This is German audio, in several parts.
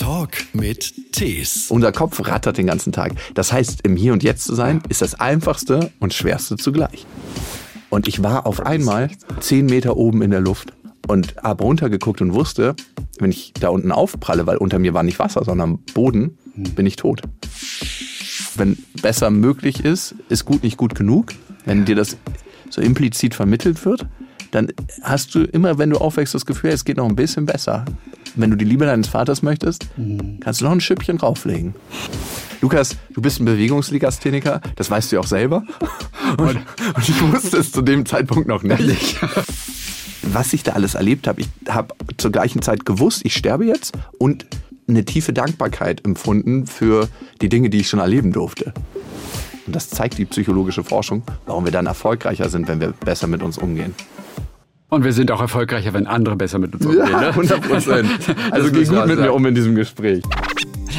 Talk mit Tees. Unser Kopf rattert den ganzen Tag. Das heißt, im Hier und Jetzt zu sein, ist das Einfachste und Schwerste zugleich. Und ich war auf einmal zehn Meter oben in der Luft und habe runtergeguckt und wusste, wenn ich da unten aufpralle, weil unter mir war nicht Wasser, sondern Boden, bin ich tot. Wenn besser möglich ist, ist gut nicht gut genug. Wenn dir das so implizit vermittelt wird, dann hast du immer, wenn du aufwächst, das Gefühl, es geht noch ein bisschen besser. Wenn du die Liebe deines Vaters möchtest, kannst du noch ein Schüppchen drauflegen. Lukas, du bist ein Bewegungslegastheniker, das weißt du ja auch selber. Und, und ich wusste es zu dem Zeitpunkt noch nicht. Was ich da alles erlebt habe, ich habe zur gleichen Zeit gewusst, ich sterbe jetzt und eine tiefe Dankbarkeit empfunden für die Dinge, die ich schon erleben durfte. Und das zeigt die psychologische Forschung, warum wir dann erfolgreicher sind, wenn wir besser mit uns umgehen. Und wir sind auch erfolgreicher, wenn andere besser mit uns umgehen. Ja, ne? 100 Prozent. Also geh gut mit mir um in diesem Gespräch.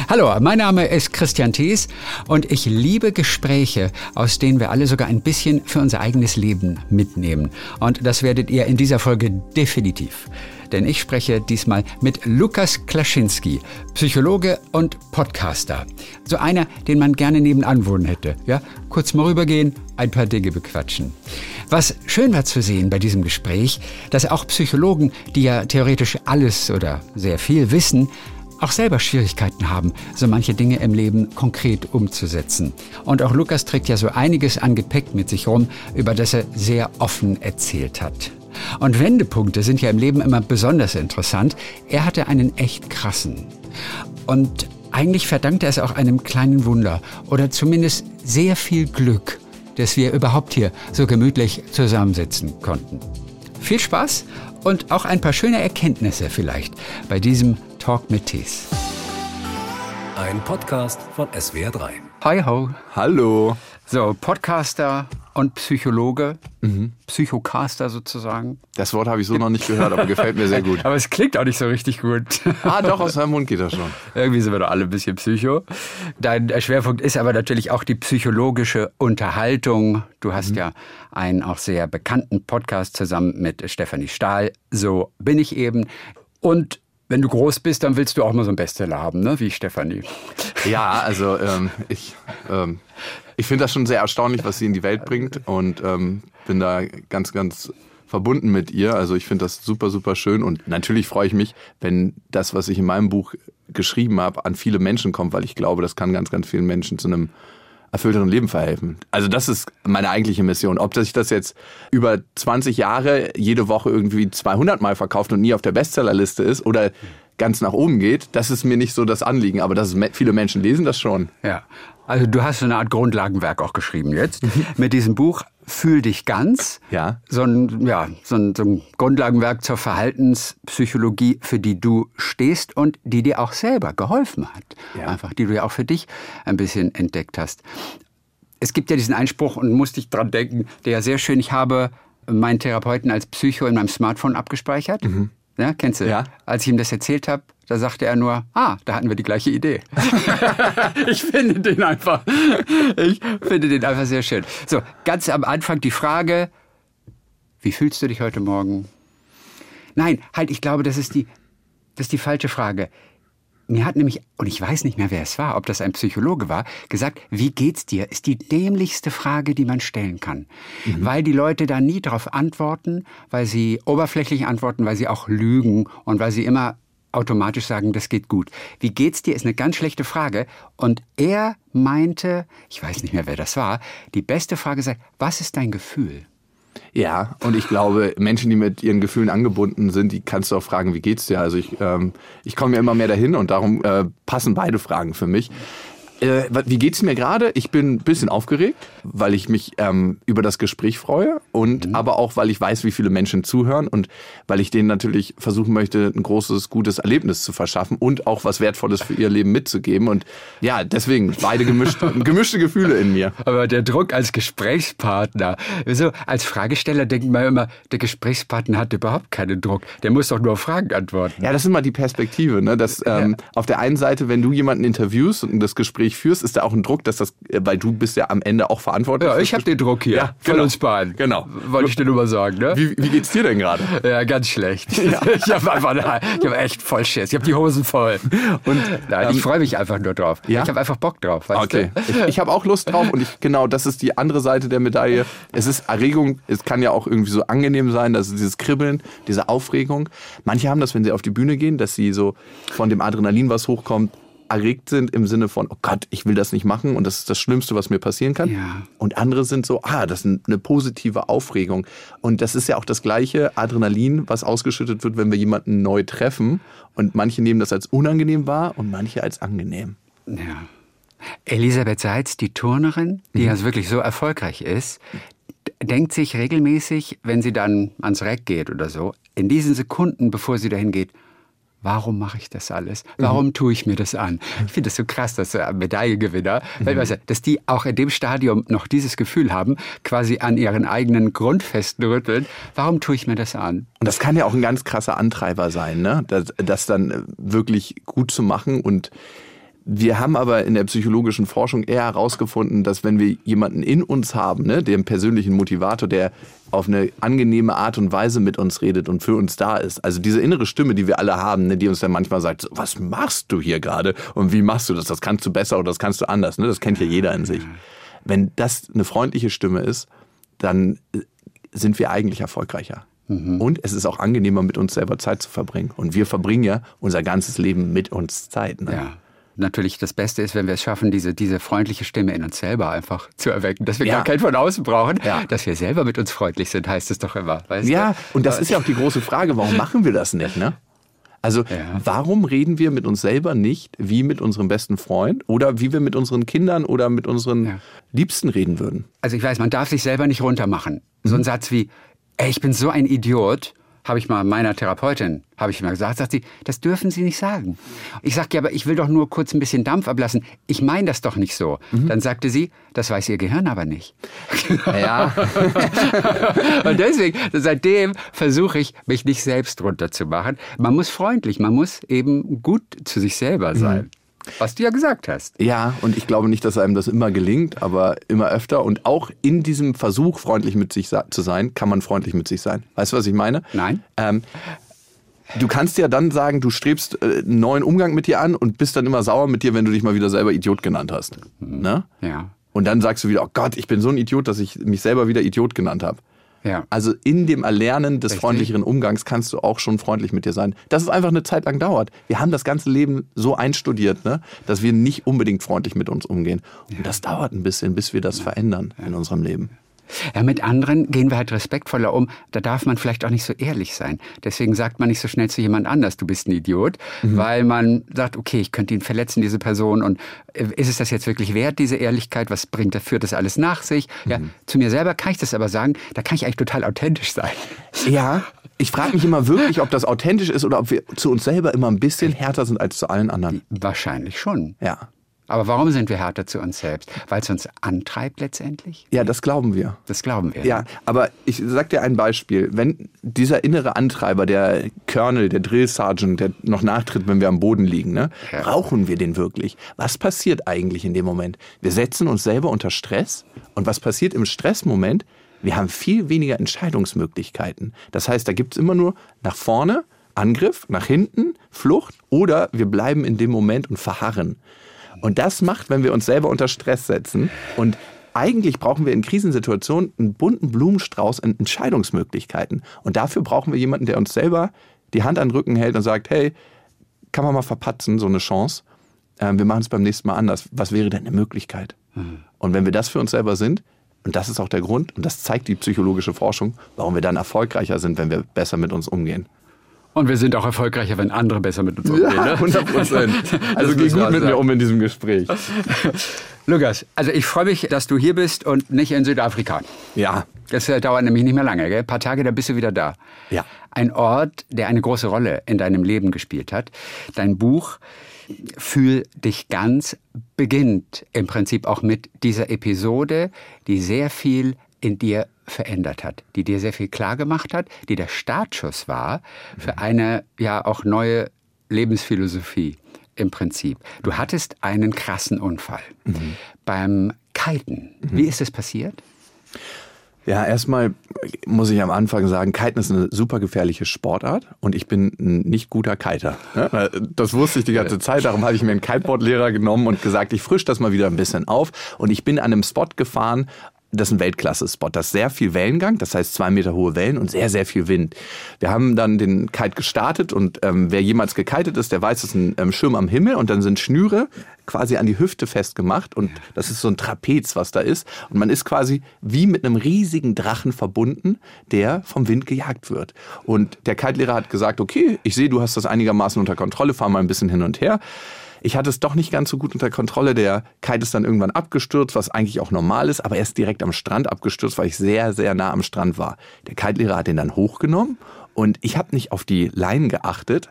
Hallo, mein Name ist Christian Thees und ich liebe Gespräche, aus denen wir alle sogar ein bisschen für unser eigenes Leben mitnehmen. Und das werdet ihr in dieser Folge definitiv. Denn ich spreche diesmal mit Lukas Klaschinski, Psychologe und Podcaster. So einer, den man gerne nebenan wohnen hätte. Ja, kurz mal rübergehen, ein paar Dinge bequatschen. Was schön war zu sehen bei diesem Gespräch, dass auch Psychologen, die ja theoretisch alles oder sehr viel wissen, auch selber Schwierigkeiten haben, so manche Dinge im Leben konkret umzusetzen. Und auch Lukas trägt ja so einiges an Gepäck mit sich rum, über das er sehr offen erzählt hat. Und Wendepunkte sind ja im Leben immer besonders interessant. Er hatte einen echt krassen. Und eigentlich verdankt er es auch einem kleinen Wunder oder zumindest sehr viel Glück, dass wir überhaupt hier so gemütlich zusammensitzen konnten. Viel Spaß und auch ein paar schöne Erkenntnisse vielleicht bei diesem Talk mit Tees. Ein Podcast von SWR3. Hi ho. Hallo. So, Podcaster und Psychologe, Psychocaster sozusagen. Das Wort habe ich so noch nicht gehört, aber gefällt mir sehr gut. Aber es klingt auch nicht so richtig gut. Ah, doch, aus seinem Mund geht das schon. Irgendwie sind wir doch alle ein bisschen Psycho. Dein äh, Schwerpunkt ist aber natürlich auch die psychologische Unterhaltung. Du hast ja einen auch sehr bekannten Podcast zusammen mit Stefanie Stahl. So bin ich eben. Und wenn du groß bist, dann willst du auch mal so einen Bestseller haben, ne? wie Stefanie. Ja, also ähm, ich, ähm, ich finde das schon sehr erstaunlich, was sie in die Welt bringt und ähm, bin da ganz, ganz verbunden mit ihr. Also ich finde das super, super schön und natürlich freue ich mich, wenn das, was ich in meinem Buch geschrieben habe, an viele Menschen kommt, weil ich glaube, das kann ganz, ganz vielen Menschen zu einem erfüllteren Leben verhelfen. Also das ist meine eigentliche Mission. Ob sich das jetzt über 20 Jahre jede Woche irgendwie 200 Mal verkauft und nie auf der Bestsellerliste ist oder ganz nach oben geht, das ist mir nicht so das Anliegen. Aber dass viele Menschen lesen, das schon. Ja, also du hast eine Art Grundlagenwerk auch geschrieben jetzt mit diesem Buch Fühl dich ganz. Ja. So ein, ja, so ein, so ein Grundlagenwerk zur Verhaltenspsychologie, für die du stehst und die dir auch selber geholfen hat. Ja. Einfach, die du ja auch für dich ein bisschen entdeckt hast. Es gibt ja diesen Einspruch und musste ich dran denken, der ja sehr schön, ich habe meinen Therapeuten als Psycho in meinem Smartphone abgespeichert. Ja, kennst du? Ja. Als ich ihm das erzählt habe, da sagte er nur, ah, da hatten wir die gleiche Idee. ich finde den einfach, ich finde den einfach sehr schön. So, ganz am Anfang die Frage, wie fühlst du dich heute Morgen? Nein, halt, ich glaube, das ist die, das ist die falsche Frage. Mir hat nämlich, und ich weiß nicht mehr, wer es war, ob das ein Psychologe war, gesagt, wie geht's dir, ist die dämlichste Frage, die man stellen kann. Weil die Leute da nie darauf antworten, weil sie oberflächlich antworten, weil sie auch lügen und weil sie immer automatisch sagen, das geht gut. Wie geht's dir, ist eine ganz schlechte Frage. Und er meinte, ich weiß nicht mehr, wer das war, die beste Frage sei, was ist dein Gefühl? Ja, und ich glaube, Menschen, die mit ihren Gefühlen angebunden sind, die kannst du auch fragen, wie geht's dir? Also ich, ähm, ich komme ja immer mehr dahin und darum äh, passen beide Fragen für mich. Äh, wie geht's mir gerade? Ich bin ein bisschen aufgeregt, weil ich mich ähm, über das Gespräch freue und aber auch, weil ich weiß, wie viele Menschen zuhören und weil ich denen natürlich versuchen möchte, ein großes, gutes Erlebnis zu verschaffen und auch was Wertvolles für ihr Leben mitzugeben. Und ja, deswegen beide gemischte, gemischte Gefühle in mir. Aber der Druck als Gesprächspartner, so als Fragesteller denkt man immer, der Gesprächspartner hat überhaupt keinen Druck. Der muss doch nur Fragen antworten. Ja, das ist immer die Perspektive. Ne? Dass, ähm, Auf der einen Seite, wenn du jemanden interviewst und das Gespräch Gespräch führst, ist da auch ein Druck, dass das, äh, weil du bist ja am Ende auch verantwortlich. Ja, ich habe den Druck hier Ja, von genau. uns beiden. Genau. Wollte ich dir nur mal sagen, ne? Wie, wie geht's dir denn gerade? Ja, ganz schlecht. Ich habe einfach, ich habe echt voll Schiss. Ich habe die Hosen voll. Und, Nein, ähm, ich freue mich einfach nur drauf. ja? Ich habe einfach Bock drauf. Okay. Du? Ich, ich habe auch Lust drauf und ich, genau, das ist die andere Seite der Medaille. Es ist Erregung, es kann ja auch irgendwie so angenehm sein, dass dieses Kribbeln, diese Aufregung. Manche haben das, wenn sie auf die Bühne gehen, dass sie so von dem Adrenalin, was hochkommt, erregt sind im Sinne von, oh Gott, ich will das nicht machen und das ist das Schlimmste, was mir passieren kann. Ja. Und andere sind so, ah, das ist eine positive Aufregung. Und das ist ja auch das gleiche Adrenalin, was ausgeschüttet wird, wenn wir jemanden neu treffen. Und manche nehmen das als unangenehm wahr und manche als angenehm. Ja. Elisabeth Seitz, die Turnerin, die also wirklich so erfolgreich ist, denkt sich regelmäßig, wenn sie dann ans Reck geht oder so, in diesen Sekunden, bevor sie dahin geht, warum mache ich das alles? Warum tue ich mir das an? Ich finde das so krass, dass äh, Medaillengewinner, Weltmeister, dass die auch in dem Stadium noch dieses Gefühl haben, quasi an ihren eigenen Grundfesten rütteln. Warum tue ich mir das an? Und das kann ja auch ein ganz krasser Antreiber sein, ne? das, das dann äh, wirklich gut zu machen. Und wir haben aber in der psychologischen Forschung eher herausgefunden, dass wenn wir jemanden in uns haben, ne, den persönlichen Motivator, der auf eine angenehme Art und Weise mit uns redet und für uns da ist, also diese innere Stimme, die wir alle haben, ne, die uns dann manchmal sagt, was machst du hier gerade und wie machst du das? Das kannst du besser oder das kannst du anders. Ne? Das kennt ja jeder in sich. Wenn das eine freundliche Stimme ist, dann äh, sind wir eigentlich erfolgreicher. Und es ist auch angenehmer, mit uns selber Zeit zu verbringen. Und wir verbringen ja unser ganzes Leben mit uns Zeit. Ne? Ja. Natürlich das Beste ist, wenn wir es schaffen, diese, diese freundliche Stimme in uns selber einfach zu erwecken. Dass wir Ja. gar keinen von außen brauchen. Ja. Dass wir selber mit uns freundlich sind, heißt es doch immer. Ja, du? und das ist ja auch die große Frage, warum machen wir das nicht, ne? Also, Ja. warum reden wir mit uns selber nicht wie mit unserem besten Freund oder wie wir mit unseren Kindern oder mit unseren Ja. Liebsten reden würden? Also ich weiß, man darf sich selber nicht runtermachen. So ein Satz wie, ey, ich bin so ein Idiot, habe ich mal meiner Therapeutin, habe ich mal gesagt, sagt sie, das dürfen Sie nicht sagen. Ich sage, ja, aber ich will doch nur kurz ein bisschen Dampf ablassen. Ich meine das doch nicht so. Dann sagte sie, das weiß Ihr Gehirn aber nicht. Ja. Und deswegen, seitdem versuche ich, mich nicht selbst runterzumachen. Man muss freundlich, man muss eben gut zu sich selber sein. Was du ja gesagt hast. Ja, und ich glaube nicht, dass einem das immer gelingt, aber immer öfter. Und auch in diesem Versuch, freundlich mit sich zu sein, kann man freundlich mit sich sein. Weißt du, was ich meine? Nein. Ähm, du kannst ja dann sagen, du strebst äh, einen neuen Umgang mit dir an und bist dann immer sauer mit dir, wenn du dich mal wieder selber Idiot genannt hast. Ne? Ja. Und dann sagst du wieder, oh Gott, ich bin so ein Idiot, dass ich mich selber wieder Idiot genannt habe. Ja. Also in dem Erlernen des Richtig. freundlicheren Umgangs kannst du auch schon freundlich mit dir sein. Dass es einfach eine Zeit lang dauert. Wir haben das ganze Leben so einstudiert, ne, dass wir nicht unbedingt freundlich mit uns umgehen. Und das dauert ein bisschen, bis wir das verändern in unserem Leben. Ja, mit anderen gehen wir halt respektvoller um. Da darf man vielleicht auch nicht so ehrlich sein. Deswegen sagt man nicht so schnell zu jemand anders, du bist ein Idiot, weil man sagt, okay, ich könnte ihn verletzen, diese Person. Und äh, ist es das jetzt wirklich wert, diese Ehrlichkeit? Was bringt dafür das alles nach sich? Ja, zu mir selber kann ich das aber sagen, da kann ich eigentlich total authentisch sein. Ja, ich frage mich immer wirklich, ob das authentisch ist oder ob wir zu uns selber immer ein bisschen härter sind als zu allen anderen. Wahrscheinlich schon. Ja. Aber warum sind wir härter zu uns selbst? Weil es uns antreibt letztendlich? Ja, das glauben wir. Das glauben wir. Ja, aber ich sag dir ein Beispiel. Wenn dieser innere Antreiber, der Colonel, der Drill Sergeant, der noch nachtritt, wenn wir am Boden liegen, ne, Ja. brauchen wir den wirklich? Was passiert eigentlich in dem Moment? Wir setzen uns selber unter Stress und was passiert im Stressmoment? Wir haben viel weniger Entscheidungsmöglichkeiten. Das heißt, da gibt's immer nur nach vorne, Angriff, nach hinten, Flucht oder wir bleiben in dem Moment und verharren. Und das macht, wenn wir uns selber unter Stress setzen. Und eigentlich brauchen wir in Krisensituationen einen bunten Blumenstrauß an Entscheidungsmöglichkeiten. Und dafür brauchen wir jemanden, der uns selber die Hand an den Rücken hält und sagt, hey, kann man mal verpatzen, so eine Chance. Ähm, wir machen es beim nächsten Mal anders. Was wäre denn eine Möglichkeit? Und wenn wir das für uns selber sind, und das ist auch der Grund, und das zeigt die psychologische Forschung, warum wir dann erfolgreicher sind, wenn wir besser mit uns umgehen. Und wir sind auch erfolgreicher, wenn andere besser mit uns umgehen. ne? 100 Prozent. Also geh gut mit mir um in diesem Gespräch. Lukas, also ich freue mich, dass du hier bist und nicht in Südafrika. Ja, Das äh, dauert nämlich nicht mehr lange, gell? Ein paar Tage, da bist du wieder da. Ja. Ein Ort, der eine große Rolle in deinem Leben gespielt hat. Dein Buch Fühl dich ganz beginnt im Prinzip auch mit dieser Episode, die sehr viel in dir verändert hat, die dir sehr viel klar gemacht hat, die der Startschuss war für eine ja auch neue Lebensphilosophie. im Prinzip. Du hattest einen krassen Unfall beim Kiten. Wie ist es passiert? Ja, erstmal muss ich am Anfang sagen, Kiten ist eine super gefährliche Sportart und ich bin ein nicht guter Kiter. ne? Das wusste ich die ganze Zeit, darum habe ich mir einen Kiteboard-Lehrer genommen und gesagt, ich frisch das mal wieder ein bisschen auf. Und ich bin an einem Spot gefahren, das ist ein Weltklasse-Spot. Das ist sehr viel Wellengang, das heißt zwei Meter hohe Wellen und sehr, sehr viel Wind. Wir haben dann den Kite gestartet und ähm, wer jemals gekitet ist, der weiß, es ist ein ähm, Schirm am Himmel und dann sind Schnüre quasi an die Hüfte festgemacht und das ist so ein Trapez, was da ist. Und man ist quasi wie mit einem riesigen Drachen verbunden, der vom Wind gejagt wird. Und der Kite-Lehrer hat gesagt, okay, ich sehe, du hast das einigermaßen unter Kontrolle, fahr mal ein bisschen hin und her. Ich hatte es doch nicht ganz so gut unter Kontrolle. Der Kite ist dann irgendwann abgestürzt, was eigentlich auch normal ist, aber er ist direkt am Strand abgestürzt, weil ich sehr, sehr nah am Strand war. Der Kite-Lehrer hat den dann hochgenommen und ich habe nicht auf die Leinen geachtet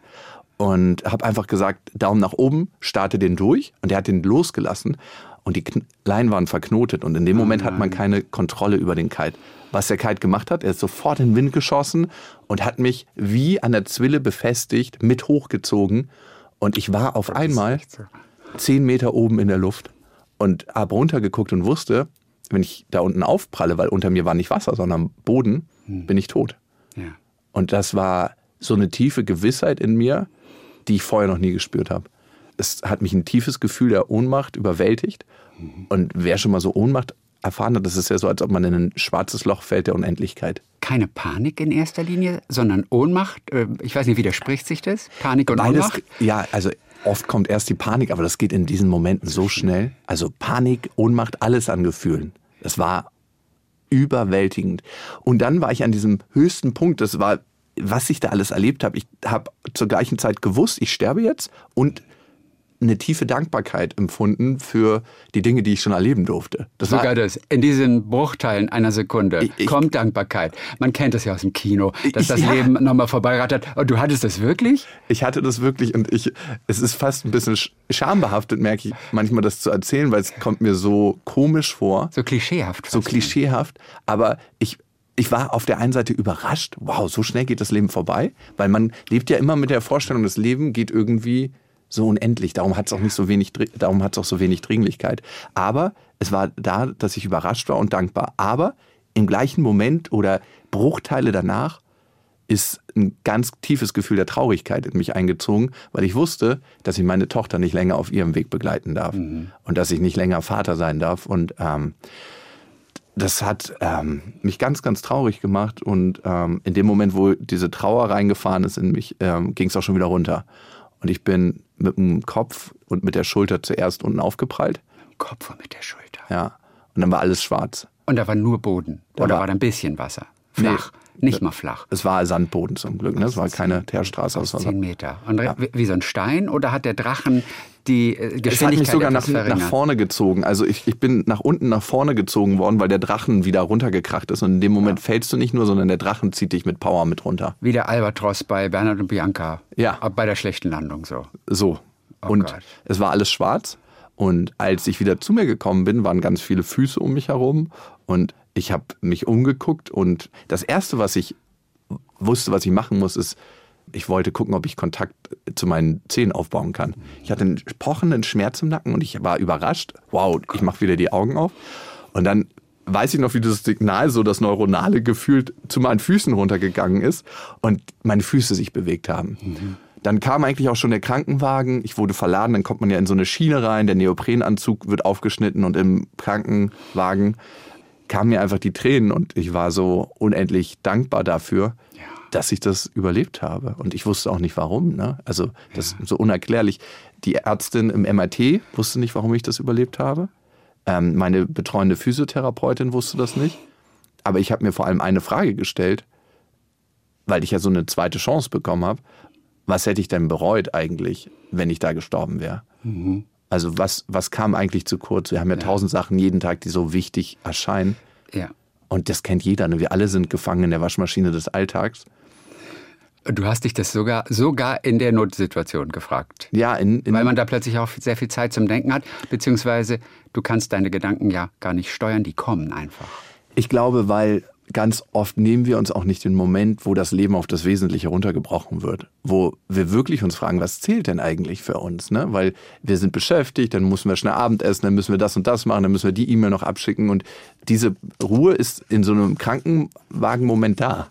und habe einfach gesagt, Daumen nach oben, starte den durch und er hat den losgelassen und die Leinen waren verknotet und in dem Moment hat man keine Kontrolle über den Kite. Was der Kite gemacht hat, er ist sofort in den Wind geschossen und hat mich wie an der Zwille befestigt, mit hochgezogen und ich war auf einmal zehn Meter oben in der Luft und habe runtergeguckt und wusste, wenn ich da unten aufpralle, weil unter mir war nicht Wasser, sondern Boden, bin ich tot. Ja. Und das war so eine tiefe Gewissheit in mir, die ich vorher noch nie gespürt habe. Es hat mich ein tiefes Gefühl der Ohnmacht überwältigt. Und wer schon mal so Ohnmacht erfahren hat, das ist ja so, als ob man in ein schwarzes Loch fällt der Unendlichkeit. Keine Panik in erster Linie, sondern Ohnmacht. Äh, Ich weiß nicht, widerspricht sich das? Panik und Beides, Ohnmacht? ja, also oft kommt erst die Panik, aber das geht in diesen Momenten so schnell. Also Panik, Ohnmacht, alles an Gefühlen. Das war überwältigend. Und dann war ich an diesem höchsten Punkt. Das war, was ich da alles erlebt habe. Ich habe zur gleichen Zeit gewusst, ich sterbe jetzt und eine tiefe Dankbarkeit empfunden für die Dinge, die ich schon erleben durfte. Das Sogar das. In diesen Bruchteilen einer Sekunde Ich- kommt Dankbarkeit. Man kennt das ja aus dem Kino, dass Ich- das ja. Leben nochmal vorbeirattert. Und du hattest das wirklich? ich hatte das wirklich und ich, es ist fast ein bisschen sch- schambehaftet, merke ich manchmal das zu erzählen, weil es kommt mir so komisch vor. So klischeehaft. so fast. klischeehaft, aber ich, ich war auf der einen Seite überrascht, wow, so schnell geht das Leben vorbei, weil man lebt ja immer mit der Vorstellung, das Leben geht irgendwie so unendlich, darum hat es auch nicht so wenig, darum hat es auch so wenig Dringlichkeit. Aber es war da, dass ich überrascht war und dankbar. Aber im gleichen Moment oder Bruchteile danach ist ein ganz tiefes Gefühl der Traurigkeit in mich eingezogen, weil ich wusste, dass ich meine Tochter nicht länger auf ihrem Weg begleiten darf und dass ich nicht länger Vater sein darf. Und ähm, das hat ähm, mich ganz, ganz traurig gemacht. Und ähm, in dem Moment, wo diese Trauer reingefahren ist in mich, ähm, ging es auch schon wieder runter. Und ich bin mit dem Kopf und mit der Schulter zuerst unten aufgeprallt. Kopf und mit der Schulter. Ja. Und dann war alles schwarz. Und da war nur Boden. Da Oder war- war da ein bisschen Wasser? Flach. Nicht mal flach. Es war Sandboden zum Glück. Ne? Es war keine Teerstraße. Es war Zehn Meter. Und wie- wie so ein Stein? Oder hat der Drachen die äh, Es hat mich Geschwindigkeit sogar nach, nach vorne gezogen. Also ich, ich bin nach unten nach vorne gezogen worden, weil der Drachen wieder runtergekracht ist. Und in dem Moment fällst du nicht nur, sondern der Drachen zieht dich mit Power mit runter. Wie der Albatros bei Bernhard und Bianca. Ja. Bei der schlechten Landung so. So. und Gott. es war alles schwarz. Und als ich wieder zu mir gekommen bin, waren ganz viele Füße um mich herum. Und ich habe mich umgeguckt. Und das Erste, was ich wusste, was ich machen muss, ist, ich wollte gucken, ob ich Kontakt zu meinen Zähnen aufbauen kann. Ich hatte einen pochenden Schmerz im Nacken und ich war überrascht. Wow, ich mache wieder die Augen auf. Und dann weiß ich noch, wie das Signal, so das neuronale gefühlt zu meinen Füßen runtergegangen ist und meine Füße sich bewegt haben. Dann kam eigentlich auch schon der Krankenwagen. Ich wurde verladen, dann kommt man ja in so eine Schiene rein. Der Neoprenanzug wird aufgeschnitten und im Krankenwagen kamen mir einfach die Tränen und ich war so unendlich dankbar dafür, dass ich das überlebt habe. Und ich wusste auch nicht warum. Ne? Also das ist so unerklärlich. Die Ärztin im MRT wusste nicht, warum ich das überlebt habe. Ähm, meine betreuende Physiotherapeutin wusste das nicht. Aber ich habe mir vor allem eine Frage gestellt, weil ich ja so eine zweite Chance bekommen habe. Was hätte ich denn bereut eigentlich, wenn ich da gestorben wäre? Also was, was kam eigentlich zu kurz? Wir haben ja tausend Sachen jeden Tag, die so wichtig erscheinen. Ja. Und das kennt jeder. Ne? Wir alle sind gefangen in der Waschmaschine des Alltags. Du hast dich das sogar, sogar in der Notsituation gefragt. Ja, in, in Weil man da plötzlich auch sehr viel Zeit zum Denken hat, beziehungsweise du kannst deine Gedanken ja gar nicht steuern, die kommen einfach. ich glaube, weil ganz oft nehmen wir uns auch nicht den Moment, wo das Leben auf das Wesentliche runtergebrochen wird. Wo wir wirklich uns fragen, was zählt denn eigentlich für uns? Ne? Weil wir sind beschäftigt, dann müssen wir schnell Abendessen, dann müssen wir das und das machen, dann müssen wir die E-Mail noch abschicken. Und diese Ruhe ist in so einem Krankenwagen-Moment da.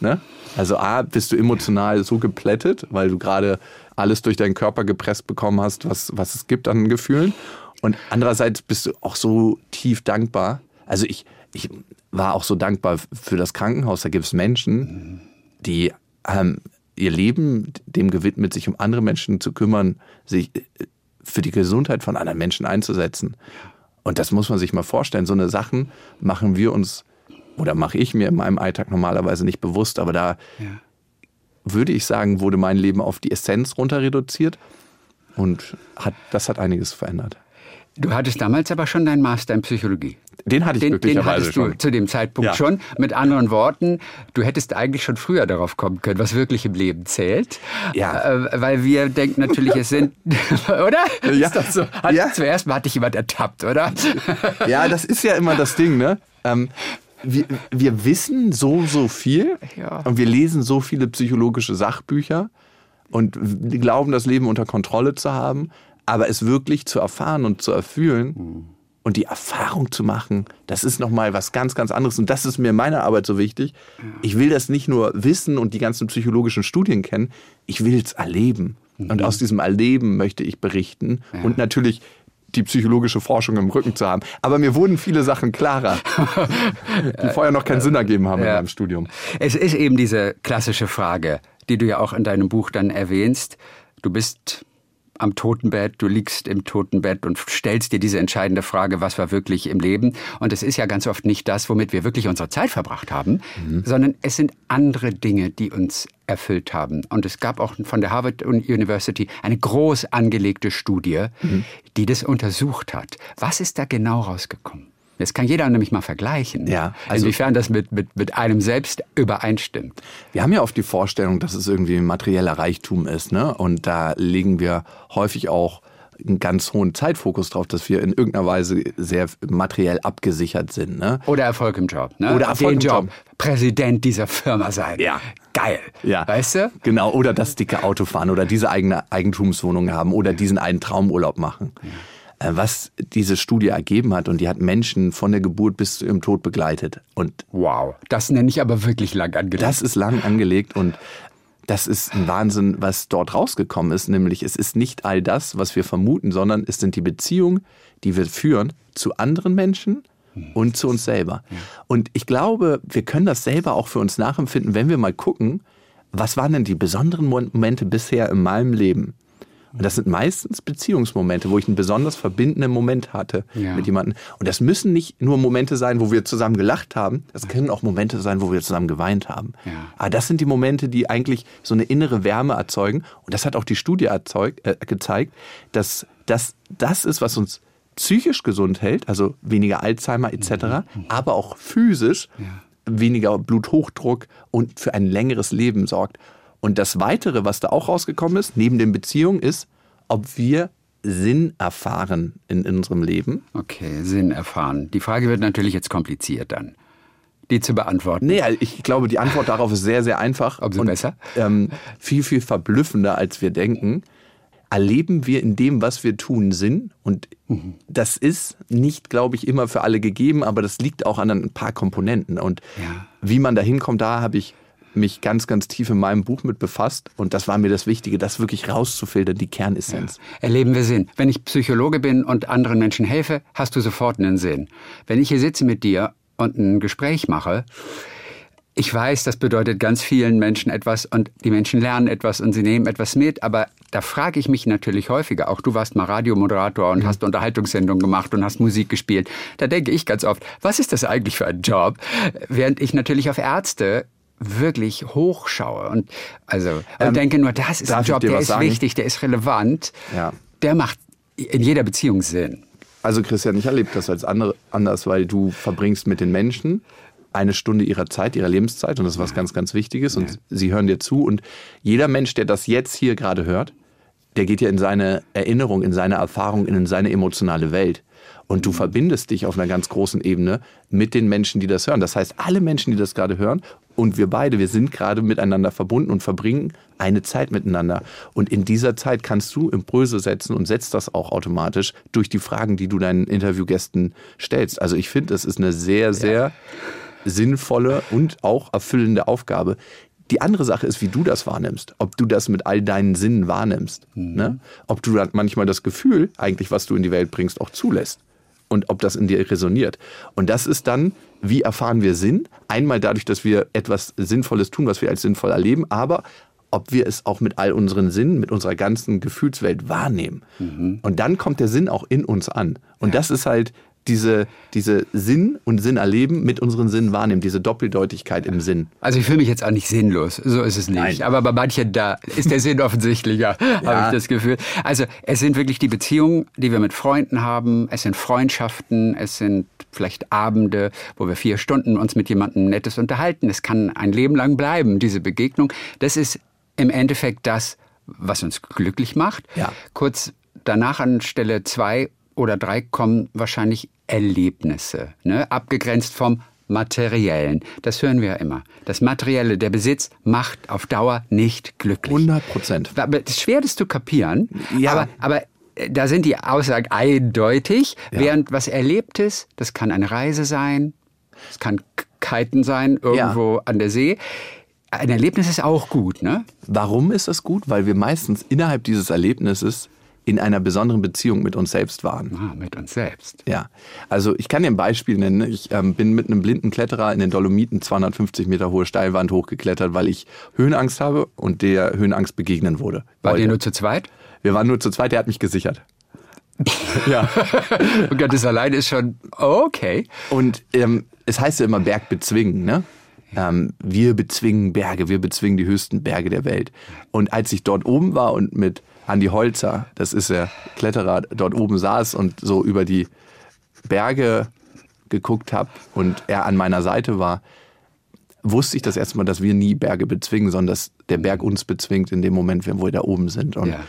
Ne? Also A, bist du emotional so geplättet, weil du gerade alles durch deinen Körper gepresst bekommen hast, was, was es gibt an Gefühlen. Und andererseits bist du auch so tief dankbar. Also ich, ich war auch so dankbar für das Krankenhaus. Da gibt es Menschen, die haben ihr Leben dem gewidmet, sich um andere Menschen zu kümmern, sich äh, für die Gesundheit von anderen Menschen einzusetzen. Und das muss man sich mal vorstellen. So eine Sachen machen wir uns oder mache ich mir in meinem Alltag normalerweise nicht bewusst, aber da ja. würde ich sagen, wurde mein Leben auf die Essenz runter reduziert und hat, das hat einiges verändert. Du hattest damals aber schon deinen Master in Psychologie. Den hatte ich den, glücklicherweise den hattest schon. du zu dem Zeitpunkt ja. schon. Mit anderen Worten, du hättest eigentlich schon früher darauf kommen können, was wirklich im Leben zählt. Ja. Äh, weil wir denken natürlich, es sind, oder? Ja. Ist das so? Hat, ja. Zuerst mal hat dich jemand ertappt, oder? Ja, das ist ja immer das Ding, ne? Ähm, wir, wir wissen so, so viel ja. und wir lesen so viele psychologische Sachbücher und glauben, das Leben unter Kontrolle zu haben, aber es wirklich zu erfahren und zu erfühlen mhm. und die Erfahrung zu machen, das ist nochmal was ganz, ganz anderes. Und das ist mir in meiner Arbeit so wichtig. Ich will das nicht nur wissen und die ganzen psychologischen Studien kennen, ich will es erleben. Mhm. Und aus diesem Erleben möchte ich berichten. Ja. Und natürlich die psychologische Forschung im Rücken zu haben. Aber mir wurden viele Sachen klarer, die vorher noch keinen Sinn ergeben haben ja. in meinem Studium. Es ist eben diese klassische Frage, die du ja auch in deinem Buch dann erwähnst. Du bist am Totenbett, du liegst im Totenbett und stellst dir diese entscheidende Frage, was war wirklich im Leben? Und es ist ja ganz oft nicht das, womit wir wirklich unsere Zeit verbracht haben, mhm. sondern es sind andere Dinge, die uns erfüllt haben. Und es gab auch von der Harvard University eine groß angelegte Studie, mhm. die das untersucht hat. Was ist da genau rausgekommen? Das kann jeder nämlich mal vergleichen, ja, also inwiefern das mit, mit, mit einem selbst übereinstimmt. Wir haben ja oft die Vorstellung, dass es irgendwie materieller Reichtum ist. Ne? Und da legen wir häufig auch einen ganz hohen Zeitfokus drauf, dass wir in irgendeiner Weise sehr materiell abgesichert sind. Ne? Oder Erfolg im Job. Ne? Oder Erfolg Den im Job. Job. Präsident dieser Firma sein. Ja. Geil. Ja. Weißt du? Genau. Oder das dicke Auto fahren oder diese eigene Eigentumswohnung haben oder diesen einen Traumurlaub machen. Ja. Äh, was diese Studie ergeben hat. Und die hat Menschen von der Geburt bis zu ihrem Tod begleitet. Und wow, das nenne ich aber wirklich lang angelegt. Das ist lang angelegt und das ist ein Wahnsinn, was dort rausgekommen ist. Nämlich, es ist nicht all das, was wir vermuten, sondern es sind die Beziehungen, die wir führen zu anderen Menschen und zu uns selber. Und ich glaube, wir können das selber auch für uns nachempfinden, wenn wir mal gucken, was waren denn die besonderen Momente bisher in meinem Leben? Und das sind meistens Beziehungsmomente, wo ich einen besonders verbindenden Moment hatte ja. mit jemandem. Und das müssen nicht nur Momente sein, wo wir zusammen gelacht haben. Das können auch Momente sein, wo wir zusammen geweint haben. Ja. Aber das sind die Momente, die eigentlich so eine innere Wärme erzeugen. Und das hat auch die Studie erzeugt, äh, gezeigt, dass das das ist, was uns psychisch gesund hält, also weniger Alzheimer etc., mhm. aber auch physisch ja. weniger Bluthochdruck und für ein längeres Leben sorgt. Und das Weitere, was da auch rausgekommen ist, neben den Beziehungen, ist, ob wir Sinn erfahren in, in unserem Leben. Okay, Sinn erfahren. Die Frage wird natürlich jetzt kompliziert dann die zu beantworten? Nee, ich glaube, die Antwort darauf ist sehr, sehr einfach. Umso und, besser. Ähm, viel, viel verblüffender, als wir denken. Erleben wir in dem, was wir tun, Sinn? Und mhm. das ist nicht, glaube ich, immer für alle gegeben, aber das liegt auch an ein paar Komponenten. Und ja. wie man da hinkommt, da habe ich mich ganz, ganz tief in meinem Buch mit befasst. Und das war mir das Wichtige, das wirklich rauszufiltern, die Kernessenz. Ja. Erleben wir Sinn. Wenn ich Psychologe bin und anderen Menschen helfe, hast du sofort einen Sinn. Wenn ich hier sitze mit dir und ein Gespräch mache, ich weiß, das bedeutet ganz vielen Menschen etwas und die Menschen lernen etwas und sie nehmen etwas mit, aber da frage ich mich natürlich häufiger, auch du warst mal Radiomoderator und mhm. hast Unterhaltungssendungen gemacht und hast Musik gespielt. Da denke ich ganz oft, was ist das eigentlich für ein Job? Während ich natürlich auf Ärzte wirklich hochschaue und also und ähm, denke nur, das ist ein Job, der ist sagen? wichtig, der ist relevant, ja. der macht in jeder Beziehung Sinn. Also Christian, ich erlebe das als andere, anders, weil du verbringst mit den Menschen eine Stunde ihrer Zeit, ihrer Lebenszeit und das ist was ganz, ganz Wichtiges und ja. sie hören dir zu und jeder Mensch, der das jetzt hier gerade hört, der geht ja in seine Erinnerung, in seine Erfahrung, in seine emotionale Welt. Und du verbindest dich auf einer ganz großen Ebene mit den Menschen, die das hören. Das heißt, alle Menschen, die das gerade hören und wir beide, wir sind gerade miteinander verbunden und verbringen eine Zeit miteinander. Und in dieser Zeit kannst du Impulse setzen und setzt das auch automatisch durch die Fragen, die du deinen Interviewgästen stellst. Also ich finde, das ist eine sehr, sehr ja. sinnvolle und auch erfüllende Aufgabe. Die andere Sache ist, wie du das wahrnimmst. Ob du das mit all deinen Sinnen wahrnimmst. Mhm. Ne? Ob du dann manchmal das Gefühl, eigentlich, was du in die Welt bringst, auch zulässt und ob das in dir resoniert. Und das ist dann, wie erfahren wir Sinn? Einmal dadurch, dass wir etwas Sinnvolles tun, was wir als sinnvoll erleben, aber ob wir es auch mit all unseren Sinnen, mit unserer ganzen Gefühlswelt wahrnehmen. Mhm. Und dann kommt der Sinn auch in uns an. Und ja. das ist halt diese, diese Sinn und Sinn erleben mit unseren Sinnen wahrnehmen, diese Doppeldeutigkeit im Sinn. Also ich fühle mich jetzt auch nicht sinnlos, so ist es nicht. Nein. Aber bei manchen da ist der Sinn offensichtlicher, ja. habe ich das Gefühl. Also es sind wirklich die Beziehungen, die wir mit Freunden haben, es sind Freundschaften, es sind vielleicht Abende, wo wir vier Stunden uns mit jemandem Nettes unterhalten. Es kann ein Leben lang bleiben, diese Begegnung. Das ist im Endeffekt das, was uns glücklich macht. Ja. Kurz danach an Stelle zwei oder drei kommen wahrscheinlich Erlebnisse, ne? abgegrenzt vom Materiellen. Das hören wir ja immer. Das Materielle, der Besitz macht auf Dauer nicht glücklich. 100 Prozent. Das ist schwer, das zu kapieren. Ja. Aber, aber äh, da sind die Aussagen eindeutig, ja. während was Erlebtes, das kann eine Reise sein, es kann Kiten sein, irgendwo ja. an der See. Ein Erlebnis ist auch gut, ne? Warum ist das gut? Weil wir meistens innerhalb dieses Erlebnisses in einer besonderen Beziehung mit uns selbst waren. Ah, mit uns selbst. Ja. Also ich kann dir ein Beispiel nennen. Ich ähm, bin mit einem blinden Kletterer in den Dolomiten 250 Meter hohe Steilwand hochgeklettert, weil ich Höhenangst habe und der Höhenangst begegnen wurde. War ihr nur zu zweit? Wir waren nur zu zweit, der hat mich gesichert. ja. und Gott, das allein ist schon okay. Und ähm, es heißt ja immer Berg bezwingen, ne? Ähm, wir bezwingen Berge, wir bezwingen die höchsten Berge der Welt. Und als ich dort oben war und mit Andi Holzer, das ist der Kletterer, dort oben saß und so über die Berge geguckt habe und er an meiner Seite war, wusste ich das erstmal, dass wir nie Berge bezwingen, sondern dass der Berg uns bezwingt in dem Moment, wo wir da oben sind. Und ja.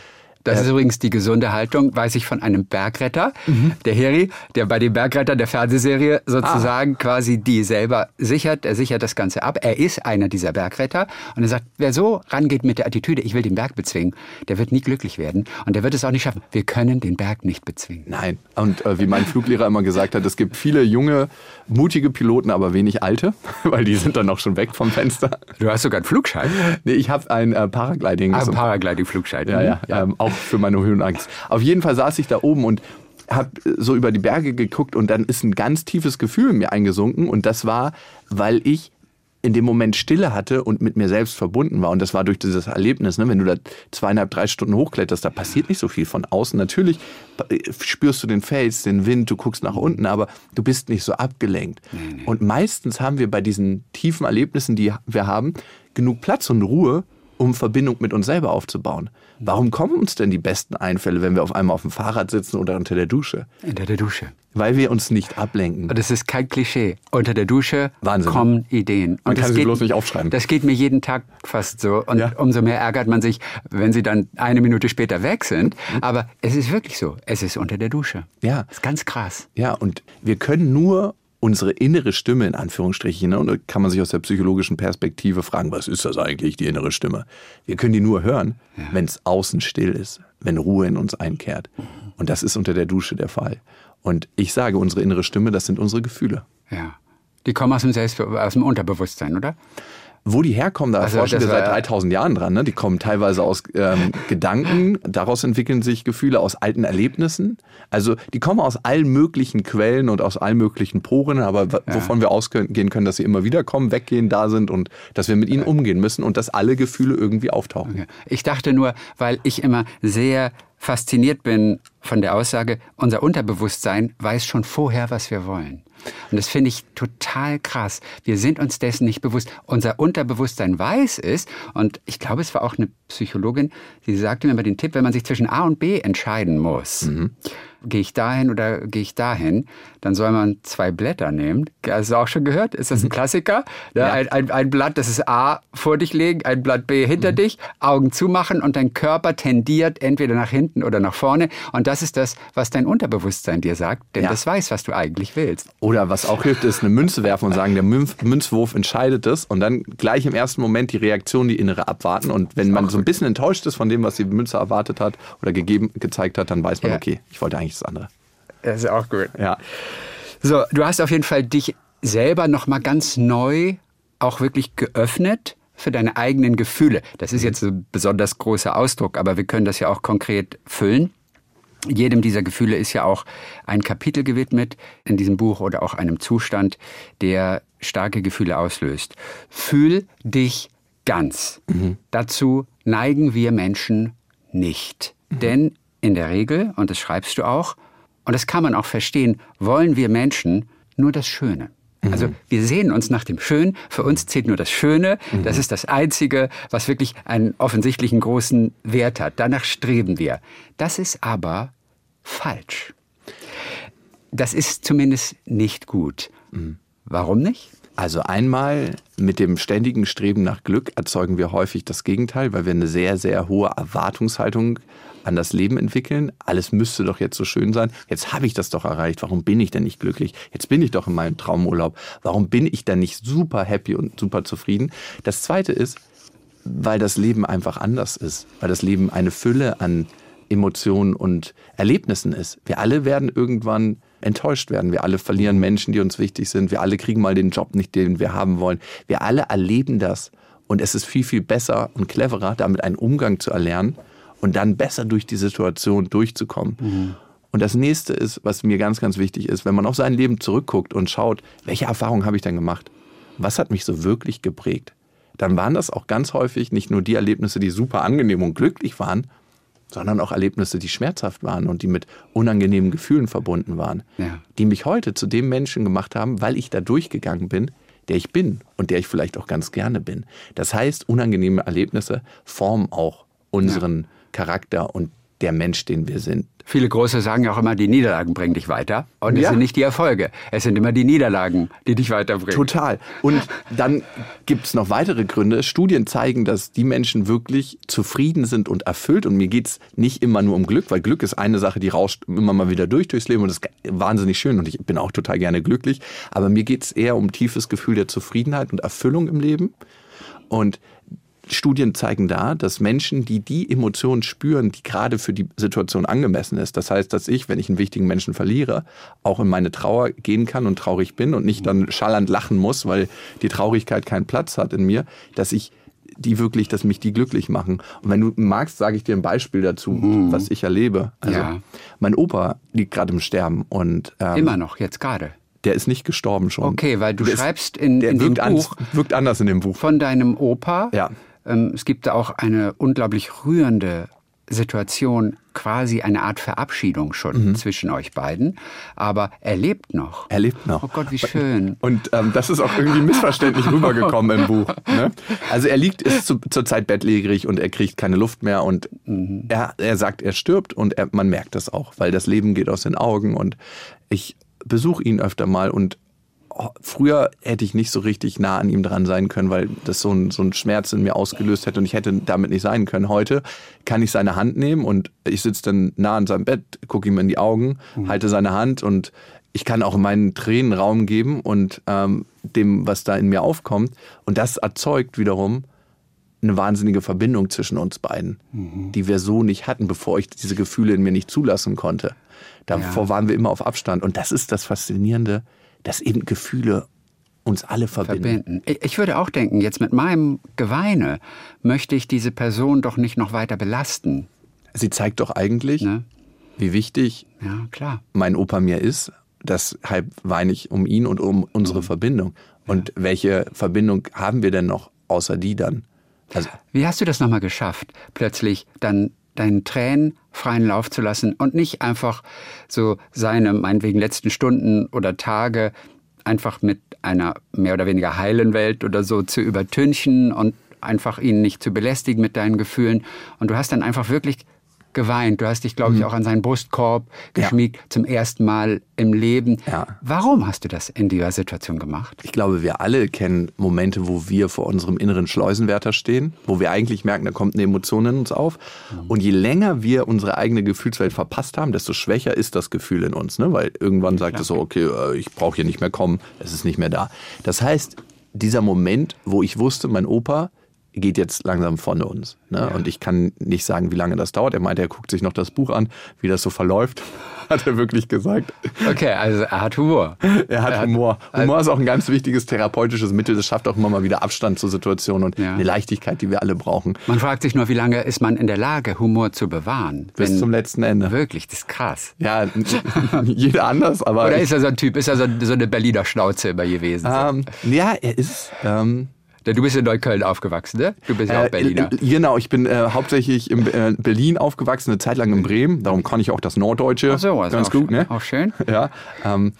Das ist übrigens die gesunde Haltung, weiß ich von einem Bergretter, mhm. der Heri, der bei den Bergretter der Fernsehserie sozusagen ah. quasi die selber sichert. Er sichert das Ganze ab. Er ist einer dieser Bergretter und er sagt, wer so rangeht mit der Attitüde, ich will den Berg bezwingen, der wird nie glücklich werden und der wird es auch nicht schaffen. Wir können den Berg nicht bezwingen. Nein. Und äh, wie mein Fluglehrer immer gesagt hat, es gibt viele junge, mutige Piloten, aber wenig alte, weil die sind dann auch schon weg vom Fenster. Du hast sogar einen Flugschein? Nee, ich habe ein äh, Paragliding. Ah, ein Paragliding-Flugschein. Ja, ja. ja. Ähm, auch für meine Höhenangst. Auf jeden Fall saß ich da oben und habe so über die Berge geguckt und dann ist ein ganz tiefes Gefühl in mir eingesunken und das war, weil ich in dem Moment Stille hatte und mit mir selbst verbunden war. Und das war durch dieses Erlebnis, ne? wenn du da zweieinhalb, drei Stunden hochkletterst, da passiert nicht so viel von außen. Natürlich spürst du den Fels, den Wind, du guckst nach unten, aber du bist nicht so abgelenkt. Und meistens haben wir bei diesen tiefen Erlebnissen, die wir haben, genug Platz und Ruhe, um Verbindung mit uns selber aufzubauen. Warum kommen uns denn die besten Einfälle, wenn wir auf einmal auf dem Fahrrad sitzen oder unter der Dusche? Unter der Dusche. Weil wir uns nicht ablenken. Das ist kein Klischee. Unter der Dusche Wahnsinn. kommen Ideen. Und man kann sie geht, bloß nicht aufschreiben. Das geht mir jeden Tag fast so. Und ja. umso mehr ärgert man sich, wenn sie dann eine Minute später weg sind. Mhm. Aber es ist wirklich so. Es ist unter der Dusche. Ja. Das ist ganz krass. Ja, und wir können nur unsere innere Stimme in Anführungsstrichen, ne? und da kann man sich aus der psychologischen Perspektive fragen, was ist das eigentlich, die innere Stimme? Wir können die nur hören, ja. wenn es außen still ist, wenn Ruhe in uns einkehrt. Und das ist unter der Dusche der Fall. Und ich sage, unsere innere Stimme, das sind unsere Gefühle. Ja. Die kommen aus dem, Selbst aus dem Unterbewusstsein, oder? Wo die herkommen, da also, forschen wir seit 3000 Jahren dran. Ne? Die kommen teilweise aus ähm, Gedanken, daraus entwickeln sich Gefühle aus alten Erlebnissen. Also die kommen aus allen möglichen Quellen und aus allen möglichen Poren, aber ja. wovon wir ausgehen können, dass sie immer wieder kommen, weggehen, da sind und dass wir mit ihnen umgehen müssen und dass alle Gefühle irgendwie auftauchen. Okay. Ich dachte nur, weil ich immer sehr fasziniert bin von der Aussage, unser Unterbewusstsein weiß schon vorher, was wir wollen. Und das finde ich total krass. Wir sind uns dessen nicht bewusst. Unser Unterbewusstsein weiß es. Und ich glaube, es war auch eine Psychologin, die sagte mir immer den Tipp, wenn man sich zwischen A und B entscheiden muss, mhm. Gehe ich dahin oder gehe ich dahin, dann soll man zwei Blätter nehmen. Hast du auch schon gehört? Ist das ein Klassiker? Ja. Ein, ein, ein, Blatt, das ist A vor dich legen, ein Blatt B hinter mhm. dich, Augen zumachen und dein Körper tendiert entweder nach hinten oder nach vorne. Und das ist das, was dein Unterbewusstsein dir sagt, denn ja. das weiß, was du eigentlich willst. Oder was auch hilft, ist eine Münze werfen und sagen, der Münzwurf entscheidet es und dann gleich im ersten Moment die Reaktion, die innere abwarten. Und wenn man so ein bisschen enttäuscht ist von dem, was die Münze erwartet hat oder gegeben, gezeigt hat, dann weiß man, ja. okay, ich wollte eigentlich das andere. Das ist auch gut. Ja. So, du hast auf jeden Fall dich selber nochmal ganz neu auch wirklich geöffnet für deine eigenen Gefühle. Das ist jetzt ein besonders großer Ausdruck, aber wir können das ja auch konkret füllen. Jedem dieser Gefühle ist ja auch ein Kapitel gewidmet in diesem Buch oder auch einem Zustand, der starke Gefühle auslöst. Fühl dich ganz. Mhm. Dazu neigen wir Menschen nicht. Mhm. Denn in der Regel, und das schreibst du auch, und das kann man auch verstehen, wollen wir Menschen nur das Schöne. Mhm. Also wir sehen uns nach dem Schön. Für uns zählt nur das Schöne. Mhm. Das ist das Einzige, was wirklich einen offensichtlichen großen Wert hat. Danach streben wir. Das ist aber falsch. Das ist zumindest nicht gut. Mhm. Warum nicht? Also einmal mit dem ständigen Streben nach Glück erzeugen wir häufig das Gegenteil, weil wir eine sehr, sehr hohe Erwartungshaltung an das Leben entwickeln. Alles müsste doch jetzt so schön sein. Jetzt habe ich das doch erreicht. Warum bin ich denn nicht glücklich? Jetzt bin ich doch in meinem Traumurlaub. Warum bin ich denn nicht super happy und super zufrieden? Das Zweite ist, weil das Leben einfach anders ist. Weil das Leben eine Fülle an Emotionen und Erlebnissen ist. Wir alle werden irgendwann enttäuscht werden. Wir alle verlieren Menschen, die uns wichtig sind. Wir alle kriegen mal den Job nicht, den wir haben wollen. Wir alle erleben das. Und es ist viel, viel besser und cleverer, damit einen Umgang zu erlernen und dann besser durch die Situation durchzukommen. Mhm. Und das nächste ist, was mir ganz, ganz wichtig ist, wenn man auf sein Leben zurückguckt und schaut, welche Erfahrungen habe ich denn gemacht? Was hat mich so wirklich geprägt? Dann waren das auch ganz häufig nicht nur die Erlebnisse, die super angenehm und glücklich waren, sondern auch Erlebnisse, die schmerzhaft waren und die mit unangenehmen Gefühlen verbunden waren, ja. die mich heute zu dem Menschen gemacht haben, weil ich da durchgegangen bin, der ich bin und der ich vielleicht auch ganz gerne bin. Das heißt, unangenehme Erlebnisse formen auch unseren ja. Charakter und der Mensch, den wir sind. Viele Große sagen ja auch immer, die Niederlagen bringen dich weiter. Und es ja. sind nicht die Erfolge. Es sind immer die Niederlagen, die dich weiterbringen. Total. Und dann gibt es noch weitere Gründe. Studien zeigen, dass die Menschen wirklich zufrieden sind und erfüllt. Und mir geht es nicht immer nur um Glück, weil Glück ist eine Sache, die rauscht immer mal wieder durch durchs Leben und das ist wahnsinnig schön. Und ich bin auch total gerne glücklich. Aber mir geht es eher um tiefes Gefühl der Zufriedenheit und Erfüllung im Leben. Und Studien zeigen da, dass Menschen, die die Emotionen spüren, die gerade für die Situation angemessen ist, das heißt, dass ich, wenn ich einen wichtigen Menschen verliere, auch in meine Trauer gehen kann und traurig bin und nicht dann schallernd lachen muss, weil die Traurigkeit keinen Platz hat in mir, dass ich die wirklich, dass mich die glücklich machen. Und wenn du magst, sage ich dir ein Beispiel dazu, mhm. was ich erlebe. Also ja. mein Opa liegt gerade im Sterben und ähm, immer noch jetzt gerade. Der ist nicht gestorben schon. Okay, weil du der schreibst in, in dem Buch wirkt anders in dem Buch von deinem Opa. Ja es gibt auch eine unglaublich rührende Situation, quasi eine Art Verabschiedung schon mhm. zwischen euch beiden. Aber er lebt noch. Er lebt noch. Oh Gott, wie schön. Und ähm, das ist auch irgendwie missverständlich rübergekommen im Buch. Ne? Also er liegt, ist zu, zurzeit bettlägerig und er kriegt keine Luft mehr und mhm. er, er sagt, er stirbt und er, man merkt das auch, weil das Leben geht aus den Augen und ich besuche ihn öfter mal und früher hätte ich nicht so richtig nah an ihm dran sein können, weil das so ein, so ein Schmerz in mir ausgelöst hätte und ich hätte damit nicht sein können. Heute kann ich seine Hand nehmen und ich sitze dann nah an seinem Bett, gucke ihm in die Augen, mhm. halte seine Hand und ich kann auch meinen Tränen Raum geben und ähm, dem, was da in mir aufkommt. Und das erzeugt wiederum eine wahnsinnige Verbindung zwischen uns beiden, mhm. die wir so nicht hatten, bevor ich diese Gefühle in mir nicht zulassen konnte. Davor ja. waren wir immer auf Abstand. Und das ist das Faszinierende dass eben Gefühle uns alle verbinden. verbinden. Ich würde auch denken, jetzt mit meinem Geweine möchte ich diese Person doch nicht noch weiter belasten. Sie zeigt doch eigentlich, ne? wie wichtig ja, mein Opa mir ist. Deshalb weine ich um ihn und um unsere mhm. Verbindung. Und ja. welche Verbindung haben wir denn noch außer die dann? Also, wie hast du das nochmal geschafft, plötzlich dann deinen Tränen freien Lauf zu lassen und nicht einfach so seine, meinetwegen letzten Stunden oder Tage einfach mit einer mehr oder weniger heilen Welt oder so zu übertünchen und einfach ihn nicht zu belästigen mit deinen Gefühlen. Und du hast dann einfach wirklich geweint. Du hast dich, glaube ich, auch an seinen Brustkorb geschmiegt, ja. zum ersten Mal im Leben. Ja. Warum hast du das in dieser Situation gemacht? Ich glaube, wir alle kennen Momente, wo wir vor unserem inneren Schleusenwärter stehen, wo wir eigentlich merken, da kommt eine Emotion in uns auf. Mhm. Und je länger wir unsere eigene Gefühlswelt verpasst haben, desto schwächer ist das Gefühl in uns. Ne? Weil irgendwann sagt es so, okay, äh, ich brauche hier nicht mehr kommen, es ist nicht mehr da. Das heißt, dieser Moment, wo ich wusste, mein Opa geht jetzt langsam von uns. Ne? Ja. Und ich kann nicht sagen, wie lange das dauert. Er meinte, er guckt sich noch das Buch an, wie das so verläuft. Hat er wirklich gesagt. Okay, also er hat Humor. Er hat er Humor. Hat, Humor ist auch ein ganz wichtiges therapeutisches Mittel. Das schafft auch immer mal wieder Abstand zur Situation und ja. eine Leichtigkeit, die wir alle brauchen. Man fragt sich nur, wie lange ist man in der Lage, Humor zu bewahren? Bis zum letzten Ende. Wirklich, das ist krass. Ja, jeder anders, aber. Oder ist er so ein Typ, ist er so, so eine Berliner Schnauze immer gewesen? Ähm, ja, er ist. Ähm, Du bist in Neukölln aufgewachsen, ne? Du bist ja auch äh, Berliner. Genau, ich bin äh, hauptsächlich in äh, Berlin aufgewachsen, eine Zeit lang in Bremen. Darum kann ich auch das Norddeutsche Ach so, also ganz gut, ne? Auch schön. Ja. Ähm,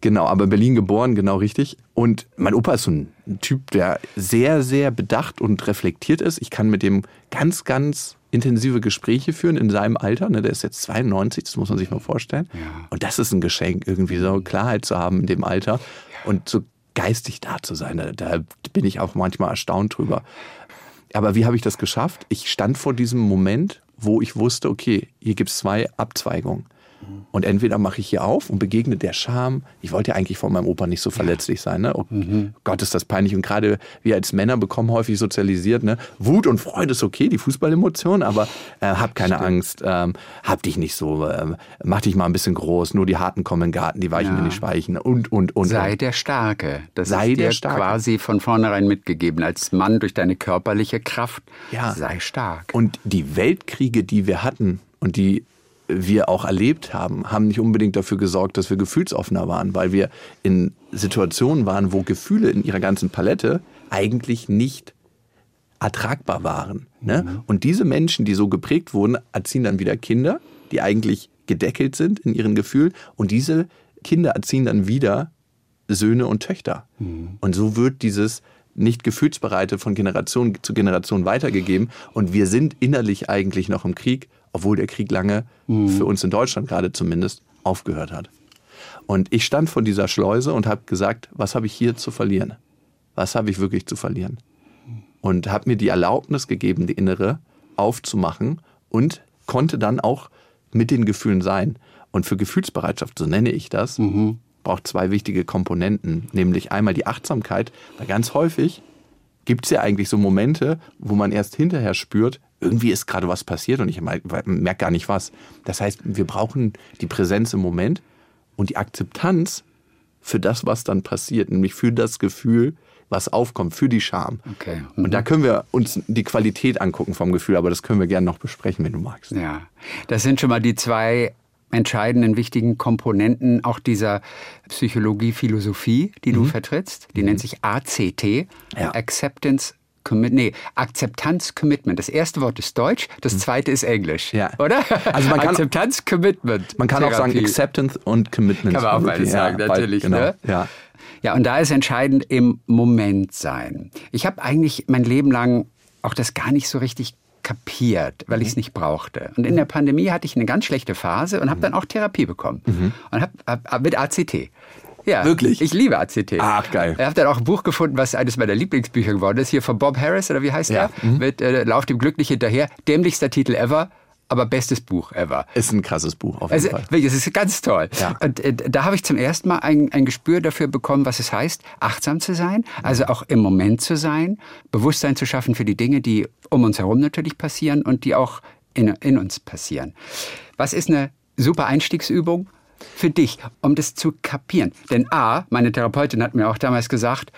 genau, aber in Berlin geboren, genau richtig. Und mein Opa ist so ein Typ, der sehr, sehr bedacht und reflektiert ist. Ich kann mit dem ganz, ganz intensive Gespräche führen in seinem Alter. Ne? Der ist jetzt 92, das muss man sich mal vorstellen. Ja. Und das ist ein Geschenk, irgendwie so Klarheit zu haben in dem Alter. Und so geistig da zu sein. Da, da bin ich auch manchmal erstaunt drüber. Aber wie habe ich das geschafft? Ich stand vor diesem Moment, wo ich wusste, okay, hier gibt es zwei Abzweigungen. Und entweder mache ich hier auf und begegne der Scham. Ich wollte ja eigentlich vor meinem Opa nicht so verletzlich sein. Ne? Oh mhm. Gott, ist das peinlich. Und gerade wir als Männer bekommen häufig sozialisiert. Ne? Wut und Freude ist okay, die Fußballemotion, aber äh, hab keine Stimmt. Angst, ähm, hab dich nicht so, ähm, mach dich mal ein bisschen groß. Nur die Harten kommen in den Garten, die Weichen ja. in die Schweichen und, und, und. Sei und. der Starke. Das sei ist dir Starke. quasi von vornherein mitgegeben. Als Mann durch deine körperliche Kraft. Ja. Sei stark. Und die Weltkriege, die wir hatten und die wir auch erlebt haben, haben nicht unbedingt dafür gesorgt, dass wir gefühlsoffener waren, weil wir in Situationen waren, wo Gefühle in ihrer ganzen Palette eigentlich nicht ertragbar waren. Ne? Mhm. Und diese Menschen, die so geprägt wurden, erziehen dann wieder Kinder, die eigentlich gedeckelt sind in ihren Gefühlen. Und diese Kinder erziehen dann wieder Söhne und Töchter. Mhm. Und so wird dieses nicht gefühlsbereite von Generation zu Generation weitergegeben. Und wir sind innerlich eigentlich noch im Krieg obwohl der Krieg lange, mhm. für uns in Deutschland gerade zumindest, aufgehört hat. Und ich stand vor dieser Schleuse und habe gesagt, was habe ich hier zu verlieren? Was habe ich wirklich zu verlieren? Und habe mir die Erlaubnis gegeben, die innere aufzumachen und konnte dann auch mit den Gefühlen sein. Und für Gefühlsbereitschaft, so nenne ich das, mhm. braucht zwei wichtige Komponenten, nämlich einmal die Achtsamkeit, weil ganz häufig gibt es ja eigentlich so Momente, wo man erst hinterher spürt, irgendwie ist gerade was passiert und ich merke gar nicht was. Das heißt, wir brauchen die Präsenz im Moment und die Akzeptanz für das, was dann passiert, nämlich für das Gefühl, was aufkommt, für die Scham. Okay. Mhm. Und da können wir uns die Qualität angucken vom Gefühl, aber das können wir gerne noch besprechen, wenn du magst. Ja, das sind schon mal die zwei entscheidenden, wichtigen Komponenten auch dieser Psychologie, Philosophie, die mhm. du vertrittst. Die mhm. nennt sich ACT, ja. Acceptance Commit, nee, Akzeptanz Commitment. Das erste Wort ist Deutsch, das mhm. zweite ist Englisch. Ja. Oder? Also man kann, Akzeptanz Commitment. Man kann Therapie. auch sagen Acceptance und Commitment. Kann man auch beides ja, sagen, natürlich. Genau. Ne? Ja. ja, und da ist entscheidend im Moment sein. Ich habe eigentlich mein Leben lang auch das gar nicht so richtig kapiert, weil ich es mhm. nicht brauchte. Und in der Pandemie hatte ich eine ganz schlechte Phase und habe mhm. dann auch Therapie bekommen. Mhm. Und habe hab mit ACT. Ja, wirklich. Ich liebe ACT. Ach, geil. Ich habe dann auch ein Buch gefunden, was eines meiner Lieblingsbücher geworden ist, hier von Bob Harris, oder wie heißt ja. der? Mhm. Mit äh, Lauf dem Glück nicht hinterher. Dämlichster Titel ever aber bestes Buch ever. Ist ein krasses Buch, auf jeden also, Fall. Es ist ganz toll. Ja. Und äh, da habe ich zum ersten Mal ein, ein Gespür dafür bekommen, was es heißt, achtsam zu sein, also auch im Moment zu sein, Bewusstsein zu schaffen für die Dinge, die um uns herum natürlich passieren und die auch in, in uns passieren. Was ist eine super Einstiegsübung? Für dich, um das zu kapieren. Denn A, meine Therapeutin hat mir auch damals gesagt,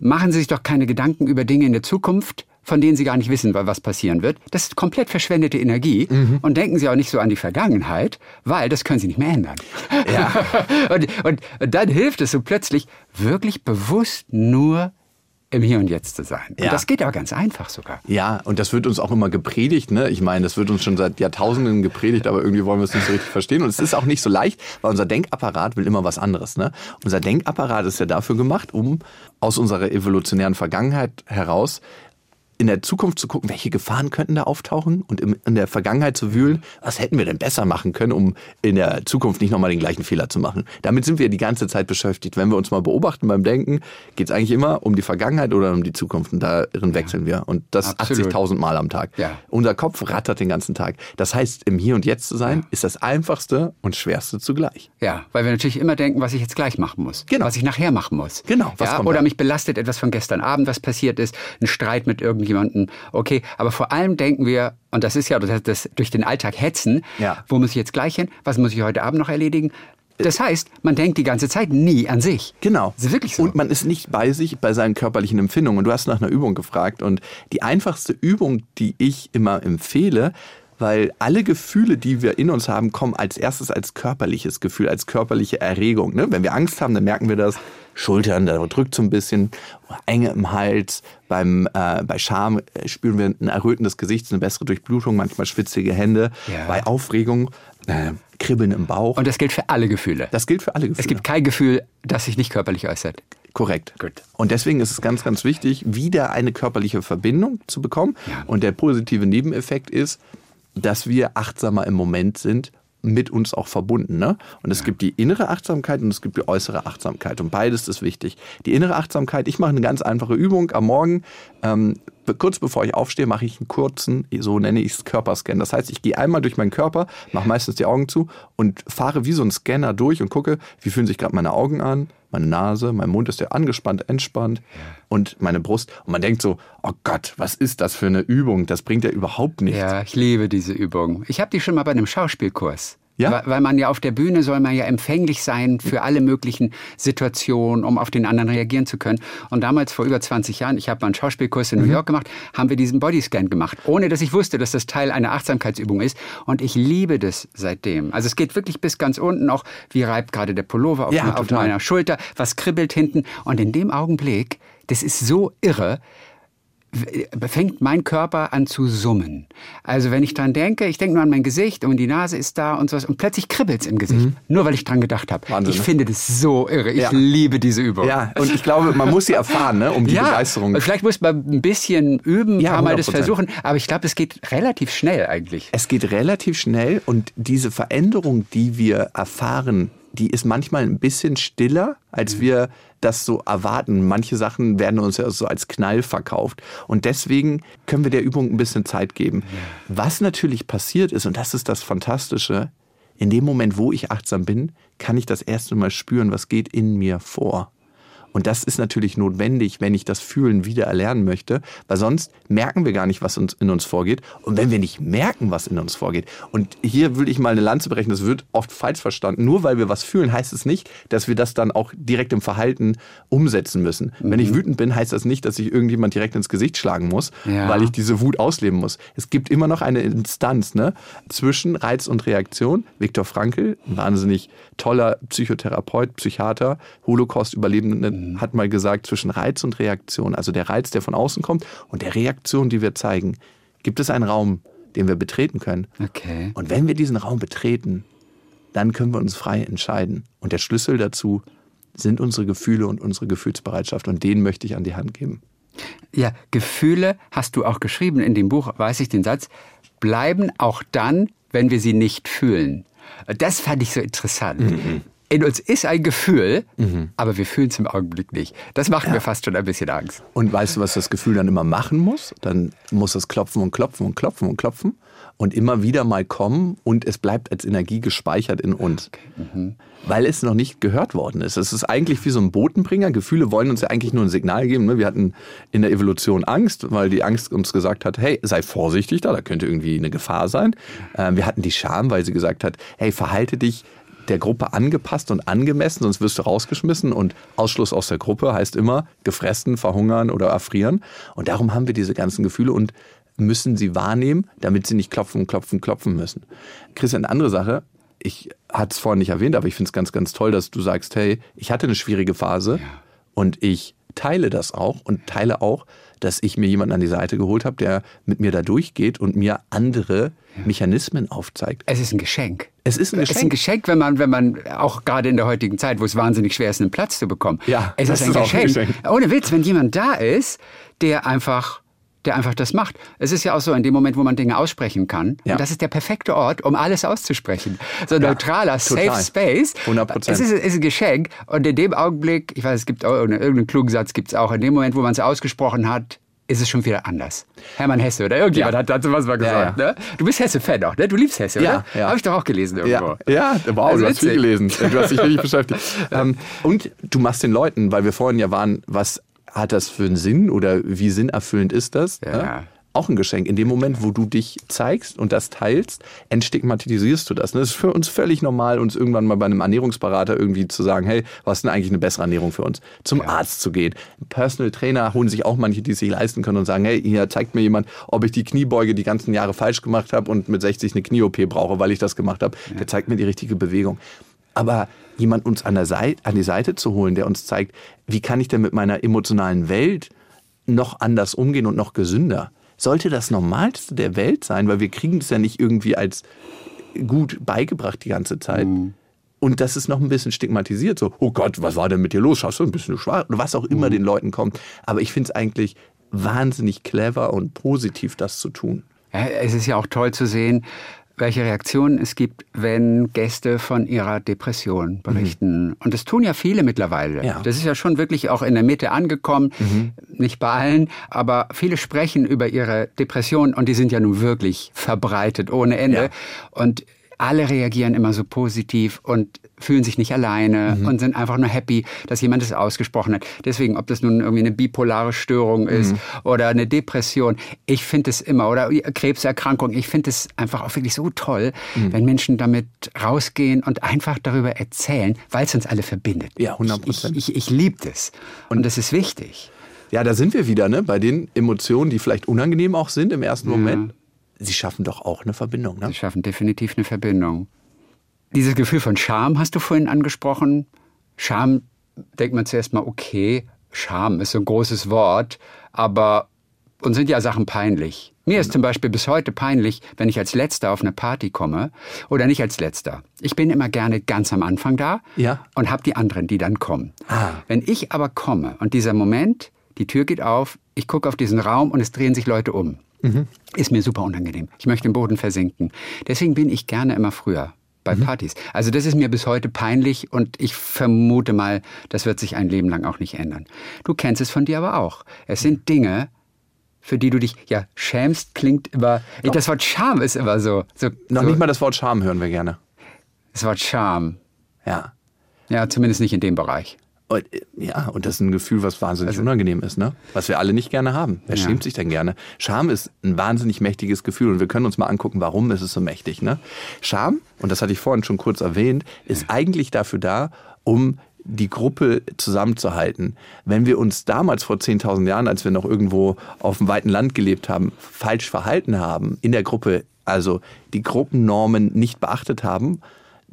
machen Sie sich doch keine Gedanken über Dinge in der Zukunft, von denen Sie gar nicht wissen, was passieren wird. Das ist komplett verschwendete Energie. Mhm. Und denken Sie auch nicht so an die Vergangenheit, weil das können Sie nicht mehr ändern. Ja. und, und, und dann hilft es so plötzlich, wirklich bewusst nur im Hier und Jetzt zu sein. Und ja. das geht aber ganz einfach sogar. Ja, und das wird uns auch immer gepredigt. Ne? Ich meine, das wird uns schon seit Jahrtausenden gepredigt, aber irgendwie wollen wir es nicht so richtig verstehen. Und es ist auch nicht so leicht, weil unser Denkapparat will immer was anderes. Ne? Unser Denkapparat ist ja dafür gemacht, um aus unserer evolutionären Vergangenheit heraus in der Zukunft zu gucken, welche Gefahren könnten da auftauchen und in der Vergangenheit zu wühlen, was hätten wir denn besser machen können, um in der Zukunft nicht nochmal den gleichen Fehler zu machen. Damit sind wir die ganze Zeit beschäftigt. Wenn wir uns mal beobachten beim Denken, geht es eigentlich immer um die Vergangenheit oder um die Zukunft und darin wechseln wir. Und das 80.000 Mal am Tag. Ja. Unser Kopf rattert den ganzen Tag. Das heißt, im Hier und Jetzt zu sein, ist das einfachste und schwerste zugleich. Ja, weil wir natürlich immer denken, was ich jetzt gleich machen muss. Genau. Was ich nachher machen muss. Genau, was Ja, kommt oder mich belastet etwas von gestern Abend, was passiert ist, ein Streit mit irgendjemandem. Okay, aber vor allem denken wir, und das ist ja das, das durch den Alltag hetzen, Ja. wo muss ich jetzt gleich hin? Was muss ich heute Abend noch erledigen? Das heißt, man denkt die ganze Zeit nie an sich. Genau. Das ist wirklich so. Und man ist nicht bei sich, bei seinen körperlichen Empfindungen. Und du hast nach einer Übung gefragt. Und die einfachste Übung, die ich immer empfehle, weil alle Gefühle, die wir in uns haben, kommen als erstes als körperliches Gefühl, als körperliche Erregung. Ne? Wenn wir Angst haben, dann merken wir das. Schultern, da drückt so ein bisschen, Enge im Hals. Beim, äh, bei Scham äh, spüren wir ein errötendes Gesicht, eine bessere Durchblutung, manchmal schwitzige Hände. Ja. Bei Aufregung, äh, Kribbeln im Bauch. Und das gilt für alle Gefühle. das gilt für alle Gefühle. es gibt kein Gefühl, das sich nicht körperlich äußert. Korrekt. Gut. Und deswegen ist es ganz, ganz wichtig, wieder eine körperliche Verbindung zu bekommen. Ja. Und der positive Nebeneffekt ist, dass wir achtsamer im Moment sind, mit uns auch verbunden. Ne? Und es gibt die innere Achtsamkeit und es gibt die äußere Achtsamkeit. Und beides ist wichtig. Die innere Achtsamkeit, ich mache eine ganz einfache Übung am Morgen. Ähm, kurz bevor ich aufstehe, mache ich einen kurzen, so nenne ich es, Körperscan. Das heißt, ich gehe einmal durch meinen Körper, mache meistens die Augen zu und fahre wie so ein Scanner durch und gucke, wie fühlen sich gerade meine Augen an, meine Nase, mein Mund ist ja angespannt, entspannt und meine Brust. Und man denkt so, oh Gott, was ist das für eine Übung? Das bringt ja überhaupt nichts. Ja, ich liebe diese Übung. Ich habe die schon mal bei einem Schauspielkurs. Ja? Weil, man ja auf der Bühne soll man ja empfänglich sein für alle möglichen Situationen, um auf den anderen reagieren zu können. Und damals vor über 20 Jahren, ich habe mal einen Schauspielkurs in New York gemacht, haben wir diesen Bodyscan gemacht, ohne dass ich wusste, dass das Teil einer Achtsamkeitsübung ist. Und ich liebe das seitdem. Also es geht wirklich bis ganz unten, auch wie reibt gerade der Pullover auf, Ja, auf meiner Schulter, was kribbelt hinten. Und in dem Augenblick, das ist so irre, fängt mein Körper an zu summen. Also wenn ich dran denke, ich denke nur an mein Gesicht und die Nase ist da und sowas und plötzlich kribbelt's im Gesicht, nur weil ich dran gedacht habe. Mhm. Wahnsinn, Ich ne? finde das so irre. Ich Ja. liebe diese Übung. Ja, und ich glaube, man muss sie erfahren, ne, um die ja, Begeisterung. vielleicht muss man ein bisschen üben, ein Ja, paar Mal das 100%. versuchen, aber ich glaube, es geht relativ schnell eigentlich. Es geht relativ schnell und diese Veränderung, die wir erfahren, die ist manchmal ein bisschen stiller, als wir das so erwarten. Manche Sachen werden uns ja so als Knall verkauft. Und deswegen können wir der Übung ein bisschen Zeit geben. Was natürlich passiert ist, und das ist das Fantastische, in dem Moment, wo ich achtsam bin, kann ich das erste Mal spüren, was geht in mir vor. Und das ist natürlich notwendig, wenn ich das Fühlen wieder erlernen möchte, weil sonst merken wir gar nicht, was uns in uns vorgeht. Und wenn wir nicht merken, was in uns vorgeht, und hier will ich mal eine Lanze brechen, das wird oft falsch verstanden. Nur weil wir was fühlen, heißt es nicht, dass wir das dann auch direkt im Verhalten umsetzen müssen. Wenn ich wütend bin, heißt das nicht, dass ich irgendjemand direkt ins Gesicht schlagen muss, Ja. weil ich diese Wut ausleben muss. Es gibt immer noch eine Instanz ne, zwischen Reiz und Reaktion. Viktor Frankl, ein wahnsinnig toller Psychotherapeut, Psychiater, Holocaust-Überlebende, hat mal gesagt, zwischen Reiz und Reaktion, also der Reiz, der von außen kommt, und der Reaktion, die wir zeigen, gibt es einen Raum, den wir betreten können. Okay. Und wenn wir diesen Raum betreten, dann können wir uns frei entscheiden. Und der Schlüssel dazu sind unsere Gefühle und unsere Gefühlsbereitschaft. Und den möchte ich an die Hand geben. Ja, Gefühle hast du auch geschrieben in dem Buch, weiß ich den Satz, bleiben auch dann, wenn wir sie nicht fühlen. Das fand ich so interessant. Mhm. In uns ist ein Gefühl, aber wir fühlen es im Augenblick nicht. Das macht mir fast schon ein bisschen Angst. Und weißt du, was das Gefühl dann immer machen muss? Dann muss es klopfen und klopfen und klopfen und klopfen und immer wieder mal kommen und es bleibt als Energie gespeichert in uns. Weil es noch nicht gehört worden ist. Es ist eigentlich wie so ein Botenbringer. Gefühle wollen uns ja eigentlich nur ein Signal geben. ne? Wir hatten in der Evolution Angst, weil die Angst uns gesagt hat, hey, sei vorsichtig da, da könnte irgendwie eine Gefahr sein. Ähm, Wir hatten die Scham, weil sie gesagt hat, hey, verhalte dich der Gruppe angepasst und angemessen, sonst wirst du rausgeschmissen und Ausschluss aus der Gruppe heißt immer gefressen, verhungern oder erfrieren. Und darum haben wir diese ganzen Gefühle und müssen sie wahrnehmen, damit sie nicht klopfen, klopfen, klopfen müssen. Christian, eine andere Sache, ich hatte es vorhin nicht erwähnt, aber ich finde es ganz, ganz toll, dass du sagst, hey, ich hatte eine schwierige Phase und ich teile das auch und teile auch, dass ich mir jemanden an die Seite geholt habe, der mit mir da durchgeht und mir andere Mechanismen aufzeigt. Es ist ein Geschenk. Es ist ein Es ist ein Geschenk. Geschenk, wenn man, wenn man auch gerade in der heutigen Zeit, wo es wahnsinnig schwer ist, einen Platz zu bekommen. Ja, es ist ein ist auch ein Geschenk. Geschenk. Ohne Witz, wenn jemand da ist, der einfach der einfach das macht. Es ist ja auch so, in dem Moment, wo man Dinge aussprechen kann, Ja. und das ist der perfekte Ort, um alles auszusprechen. So ein neutraler, total. safe Space. 100%. Es ist, ist ein Geschenk. Und in dem Augenblick, ich weiß, es gibt auch irgendeinen, irgendeinen klugen Satz, gibt es auch, in dem Moment, wo man es ausgesprochen hat, ist es schon wieder anders. Hermann Hesse oder irgendjemand Ja. hat dazu was mal gesagt. Ja, Ne? Du bist Hesse-Fan auch, ne? Du liebst Hesse, Ja, oder? ja. Habe ich doch auch gelesen irgendwo. Ja, ja wow, Also du hast viel gelesen. Du hast dich wirklich beschäftigt. Ähm, und du machst den Leuten, weil wir vorhin ja waren, was hat das für einen Sinn oder wie sinnerfüllend ist das? Ja. Ne? Auch ein Geschenk. In dem Moment, wo du dich zeigst und das teilst, entstigmatisierst du das. Das ist für uns völlig normal, uns irgendwann mal bei einem Ernährungsberater irgendwie zu sagen, hey, was ist denn eigentlich eine bessere Ernährung für uns? Zum Arzt zu gehen. Personal Trainer holen sich auch manche, die es sich leisten können und sagen, hey, hier zeigt mir jemand, ob ich die Kniebeuge die ganzen Jahre falsch gemacht habe und mit 60 eine Knie-OP brauche, weil ich das gemacht habe. Der zeigt mir die richtige Bewegung. Aber jemand uns an, der Seite, an die Seite zu holen, der uns zeigt, wie kann ich denn mit meiner emotionalen Welt noch anders umgehen und noch gesünder, sollte das Normalste der Welt sein, weil wir kriegen das ja nicht irgendwie als gut beigebracht die ganze Zeit. Und das ist noch ein bisschen stigmatisiert. So, oh Gott, was war denn mit dir los? Schaust du ein bisschen schwach? Oder was auch immer den Leuten kommt. Aber ich finde es eigentlich wahnsinnig clever und positiv, das zu tun. Ja, es ist ja auch toll zu sehen, welche Reaktionen es gibt, wenn Gäste von ihrer Depression berichten. Und das tun ja viele mittlerweile. Mhm. Ja. Mhm. Das ist ja schon wirklich auch in der Mitte angekommen. Nicht bei allen, aber viele sprechen über ihre Depression und die sind ja nun wirklich verbreitet ohne Ende. Ja. Und alle reagieren immer so positiv und fühlen sich nicht alleine Mhm. und sind einfach nur happy, dass jemand es ausgesprochen hat. Deswegen, ob das nun irgendwie eine bipolare Störung ist Mhm. oder eine Depression, ich finde es immer, oder Krebserkrankung, ich finde es einfach auch wirklich so toll, Mhm. wenn Menschen damit rausgehen und einfach darüber erzählen, weil es uns alle verbindet. Ja, 100 Ich, ich, ich, ich liebe das. Und das ist wichtig. Ja, da sind wir wieder, ne? Bei den Emotionen, die vielleicht unangenehm auch sind im ersten Moment. Sie schaffen doch auch eine Verbindung, ne? Sie schaffen definitiv eine Verbindung. Dieses Gefühl von Scham hast du vorhin angesprochen. Scham denkt man zuerst mal, okay, Scham ist so ein großes Wort, aber uns sind ja Sachen peinlich. Mir ist zum Beispiel bis heute peinlich, wenn ich als Letzter auf eine Party komme oder nicht als Letzter. Ich bin immer gerne ganz am Anfang da Ja. und habe die anderen, die dann kommen. Ah. Wenn ich aber komme und dieser Moment, die Tür geht auf, ich gucke auf diesen Raum und es drehen sich Leute um, ist mir super unangenehm. Ich möchte im Boden versinken. Deswegen bin ich gerne immer früher bei Partys. Also das ist mir bis heute peinlich und ich vermute mal, das wird sich ein Leben lang auch nicht ändern. Du kennst es von dir aber auch. Es sind Dinge, für die du dich, ja, schämst, klingt immer, das Wort Scham ist immer so. so Noch so, nicht mal das Wort Scham hören wir gerne. Das Wort Scham. Ja. Ja, zumindest nicht in dem Bereich. Und, äh, ja, und das ist ein Gefühl, was wahnsinnig unangenehm ist, ne? Was wir alle nicht gerne haben. Wer Ja. schämt sich denn gerne? Scham ist ein wahnsinnig mächtiges Gefühl und wir können uns mal angucken, warum ist es so mächtig, ne? Scham, und das hatte ich vorhin schon kurz erwähnt, ist eigentlich dafür da, um die Gruppe zusammenzuhalten. Wenn wir uns damals vor 10.000 Jahren, als wir noch irgendwo auf dem weiten Land gelebt haben, falsch verhalten haben in der Gruppe, also die Gruppennormen nicht beachtet haben,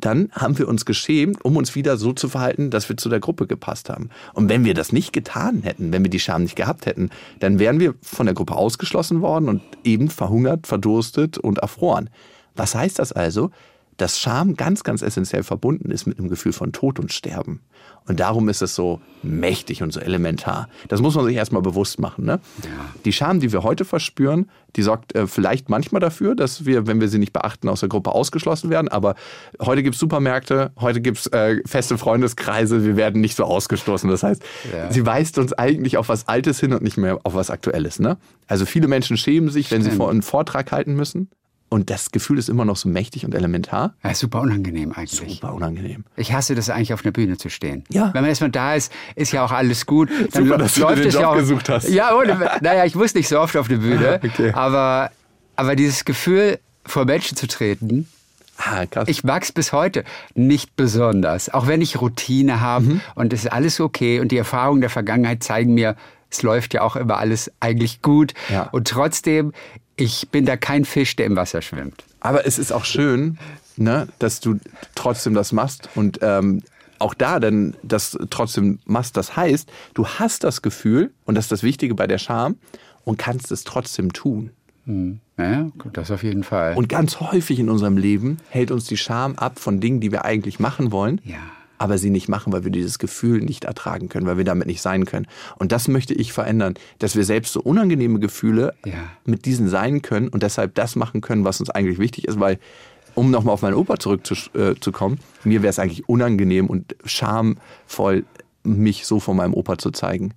dann haben wir uns geschämt, um uns wieder so zu verhalten, dass wir zu der Gruppe gepasst haben. Und wenn wir das nicht getan hätten, wenn wir die Scham nicht gehabt hätten, dann wären wir von der Gruppe ausgeschlossen worden und eben verhungert, verdurstet und erfroren. Was heißt das also? Dass Scham ganz, ganz essentiell verbunden ist mit einem Gefühl von Tod und Sterben. Und darum ist es so mächtig und so elementar. Das muss man sich erstmal bewusst machen. Ne? Die Scham, die wir heute verspüren, die sorgt äh, vielleicht manchmal dafür, dass wir, wenn wir sie nicht beachten, aus der Gruppe ausgeschlossen werden. Aber heute gibt's Supermärkte, heute gibt's äh, feste Freundeskreise, wir werden nicht so ausgestoßen. Das heißt, Ja. sie weist uns eigentlich auf was Altes hin und nicht mehr auf was Aktuelles. Ne? Also viele Menschen schämen sich, wenn sie vor einen Vortrag halten müssen. Und das Gefühl ist immer noch so mächtig und elementar. Ja, super unangenehm eigentlich. Super unangenehm. Ich hasse das eigentlich, auf einer Bühne zu stehen. Ja. Wenn man erstmal da ist, ist ja auch alles gut. Dann Super, dass du dir den Job ja auch, gesucht hast. Ja, ohne, naja, ich muss nicht so oft auf eine Bühne. Okay. Aber, aber dieses Gefühl, vor Menschen zu treten, Ah, krass. ich mag's bis heute nicht besonders. Auch wenn ich Routine habe Mhm. und es ist alles okay und die Erfahrungen der Vergangenheit zeigen mir, es läuft ja auch immer alles eigentlich gut. Ja. Und trotzdem, ich bin da kein Fisch, der im Wasser schwimmt. Aber es ist auch schön, ne, dass du trotzdem das machst und ähm, auch da dann das trotzdem machst. Das heißt, du hast das Gefühl, und das ist das Wichtige bei der Scham, und kannst es trotzdem tun. Ja, gut, das auf jeden Fall. Und ganz häufig in unserem Leben hält uns die Scham ab von Dingen, die wir eigentlich machen wollen. ja. Aber sie nicht machen, weil wir dieses Gefühl nicht ertragen können, weil wir damit nicht sein können. Und das möchte ich verändern, dass wir selbst so unangenehme Gefühle Ja. mit diesen sein können und deshalb das machen können, was uns eigentlich wichtig ist, weil um nochmal auf meinen Opa zurückzukommen, mir wäre es eigentlich unangenehm und schamvoll, mich so vor meinem Opa zu zeigen.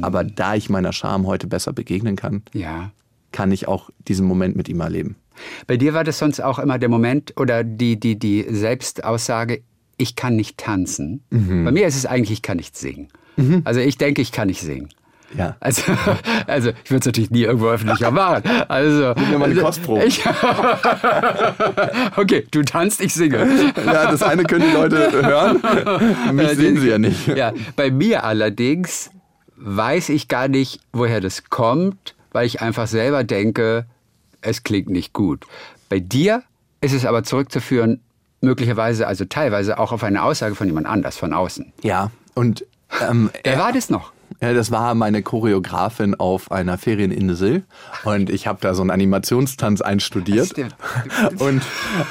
Aber da ich meiner Scham heute besser begegnen kann, Ja. kann ich auch diesen Moment mit ihm erleben. Bei dir war das sonst auch immer der Moment oder die, die, die Selbstaussage, ich kann nicht tanzen. Mhm. Bei mir ist es eigentlich, ich kann nicht singen. Also ich denke, ich kann nicht singen. Ja. Also, also ich würde es natürlich nie irgendwo öffentlicher machen. Also, mir mal eine Kostprobe. Ich, okay, du tanzt, ich singe. Ja, das eine können die Leute hören, mich sehen sie ja nicht. Ja, bei mir allerdings weiß ich gar nicht, woher das kommt, weil ich einfach selber denke, es klingt nicht gut. Bei dir ist es aber zurückzuführen, möglicherweise, also teilweise auch auf eine Aussage von jemand anders, von außen. Ja, und ähm, Wer war das noch? Ja, das war meine Choreografin auf einer Ferieninsel und ich habe da so einen Animationstanz einstudiert. Stimmt. Und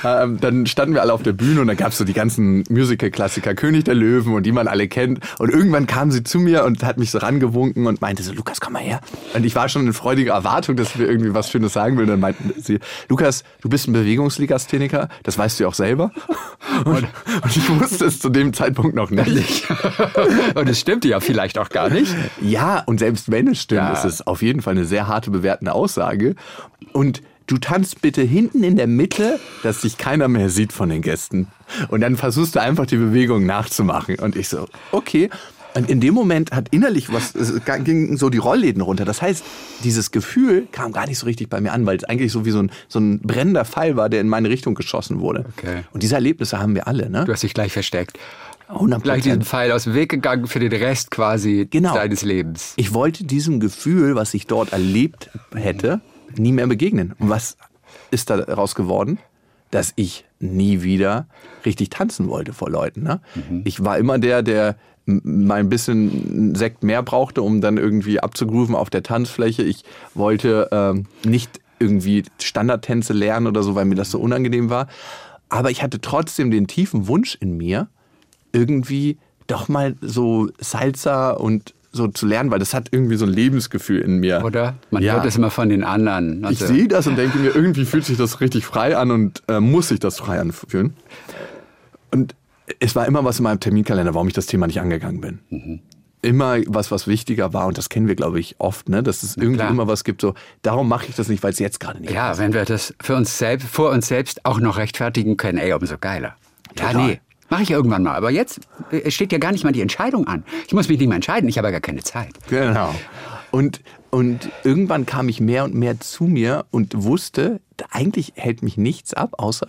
ähm, dann standen wir alle auf der Bühne und da gab's so die ganzen Musical-Klassiker König der Löwen und die man alle kennt. Und irgendwann kam sie zu mir und hat mich so rangewunken und meinte so, Lukas, komm mal her. Und ich war schon in freudiger Erwartung, dass wir irgendwie was Schönes sagen will. Und dann meinte sie, Lukas, du bist ein Bewegungslegastheniker, das weißt du ja auch selber. Und, und ich wusste es zu dem Zeitpunkt noch nicht. Und es stimmte ja vielleicht auch gar nicht. Ja, und selbst wenn es stimmt, Ja. ist es auf jeden Fall eine sehr harte bewertende Aussage. Und du tanzt bitte hinten in der Mitte, dass dich keiner mehr sieht von den Gästen. Und dann versuchst du einfach die Bewegung nachzumachen. Und ich so, okay. Und in dem Moment hat innerlich was, es ging so die Rollläden runter. Das heißt, dieses Gefühl kam gar nicht so richtig bei mir an, weil es eigentlich so wie so ein, so ein brennender Pfeil war, der in meine Richtung geschossen wurde. Okay. Und diese Erlebnisse haben wir alle, ne? Du hast dich gleich versteckt. 100 Gleich diesen Pfeil aus dem Weg gegangen für den Rest quasi Genau. deines Lebens. Ich wollte diesem Gefühl, was ich dort erlebt hätte, nie mehr begegnen. Und was ist daraus geworden? Dass ich nie wieder richtig tanzen wollte vor Leuten. Ne? Ich war immer der, der mal ein bisschen Sekt mehr brauchte, um dann irgendwie abzugrooven auf der Tanzfläche. Ich wollte ähm, nicht irgendwie Standardtänze lernen oder so, weil mir das so unangenehm war. Aber ich hatte trotzdem den tiefen Wunsch in mir, irgendwie doch mal so Salsa und so zu lernen, weil das hat irgendwie so ein Lebensgefühl in mir. Oder? Man ja. hört es immer von den anderen. Ich Also, sehe das und denke mir, irgendwie fühlt sich das richtig frei an und äh, muss sich das frei anfühlen. Und es war immer was in meinem Terminkalender, warum ich das Thema nicht angegangen bin. Mhm. Immer was, was wichtiger war und das kennen wir, glaube ich, oft, ne? dass es irgendwie immer was gibt, so, darum mache ich das nicht, weil es jetzt gerade nicht Ja, wenn wir das für uns selbst, vor uns selbst auch noch rechtfertigen können, ey, umso geiler. Ja, Total. nee. Mache ich irgendwann mal. Aber jetzt äh, steht ja gar nicht mal die Entscheidung an. Ich muss mich nicht mehr entscheiden, ich habe ja gar keine Zeit. Genau. Und, und irgendwann kam ich mehr und mehr zu mir und wusste, eigentlich hält mich nichts ab, außer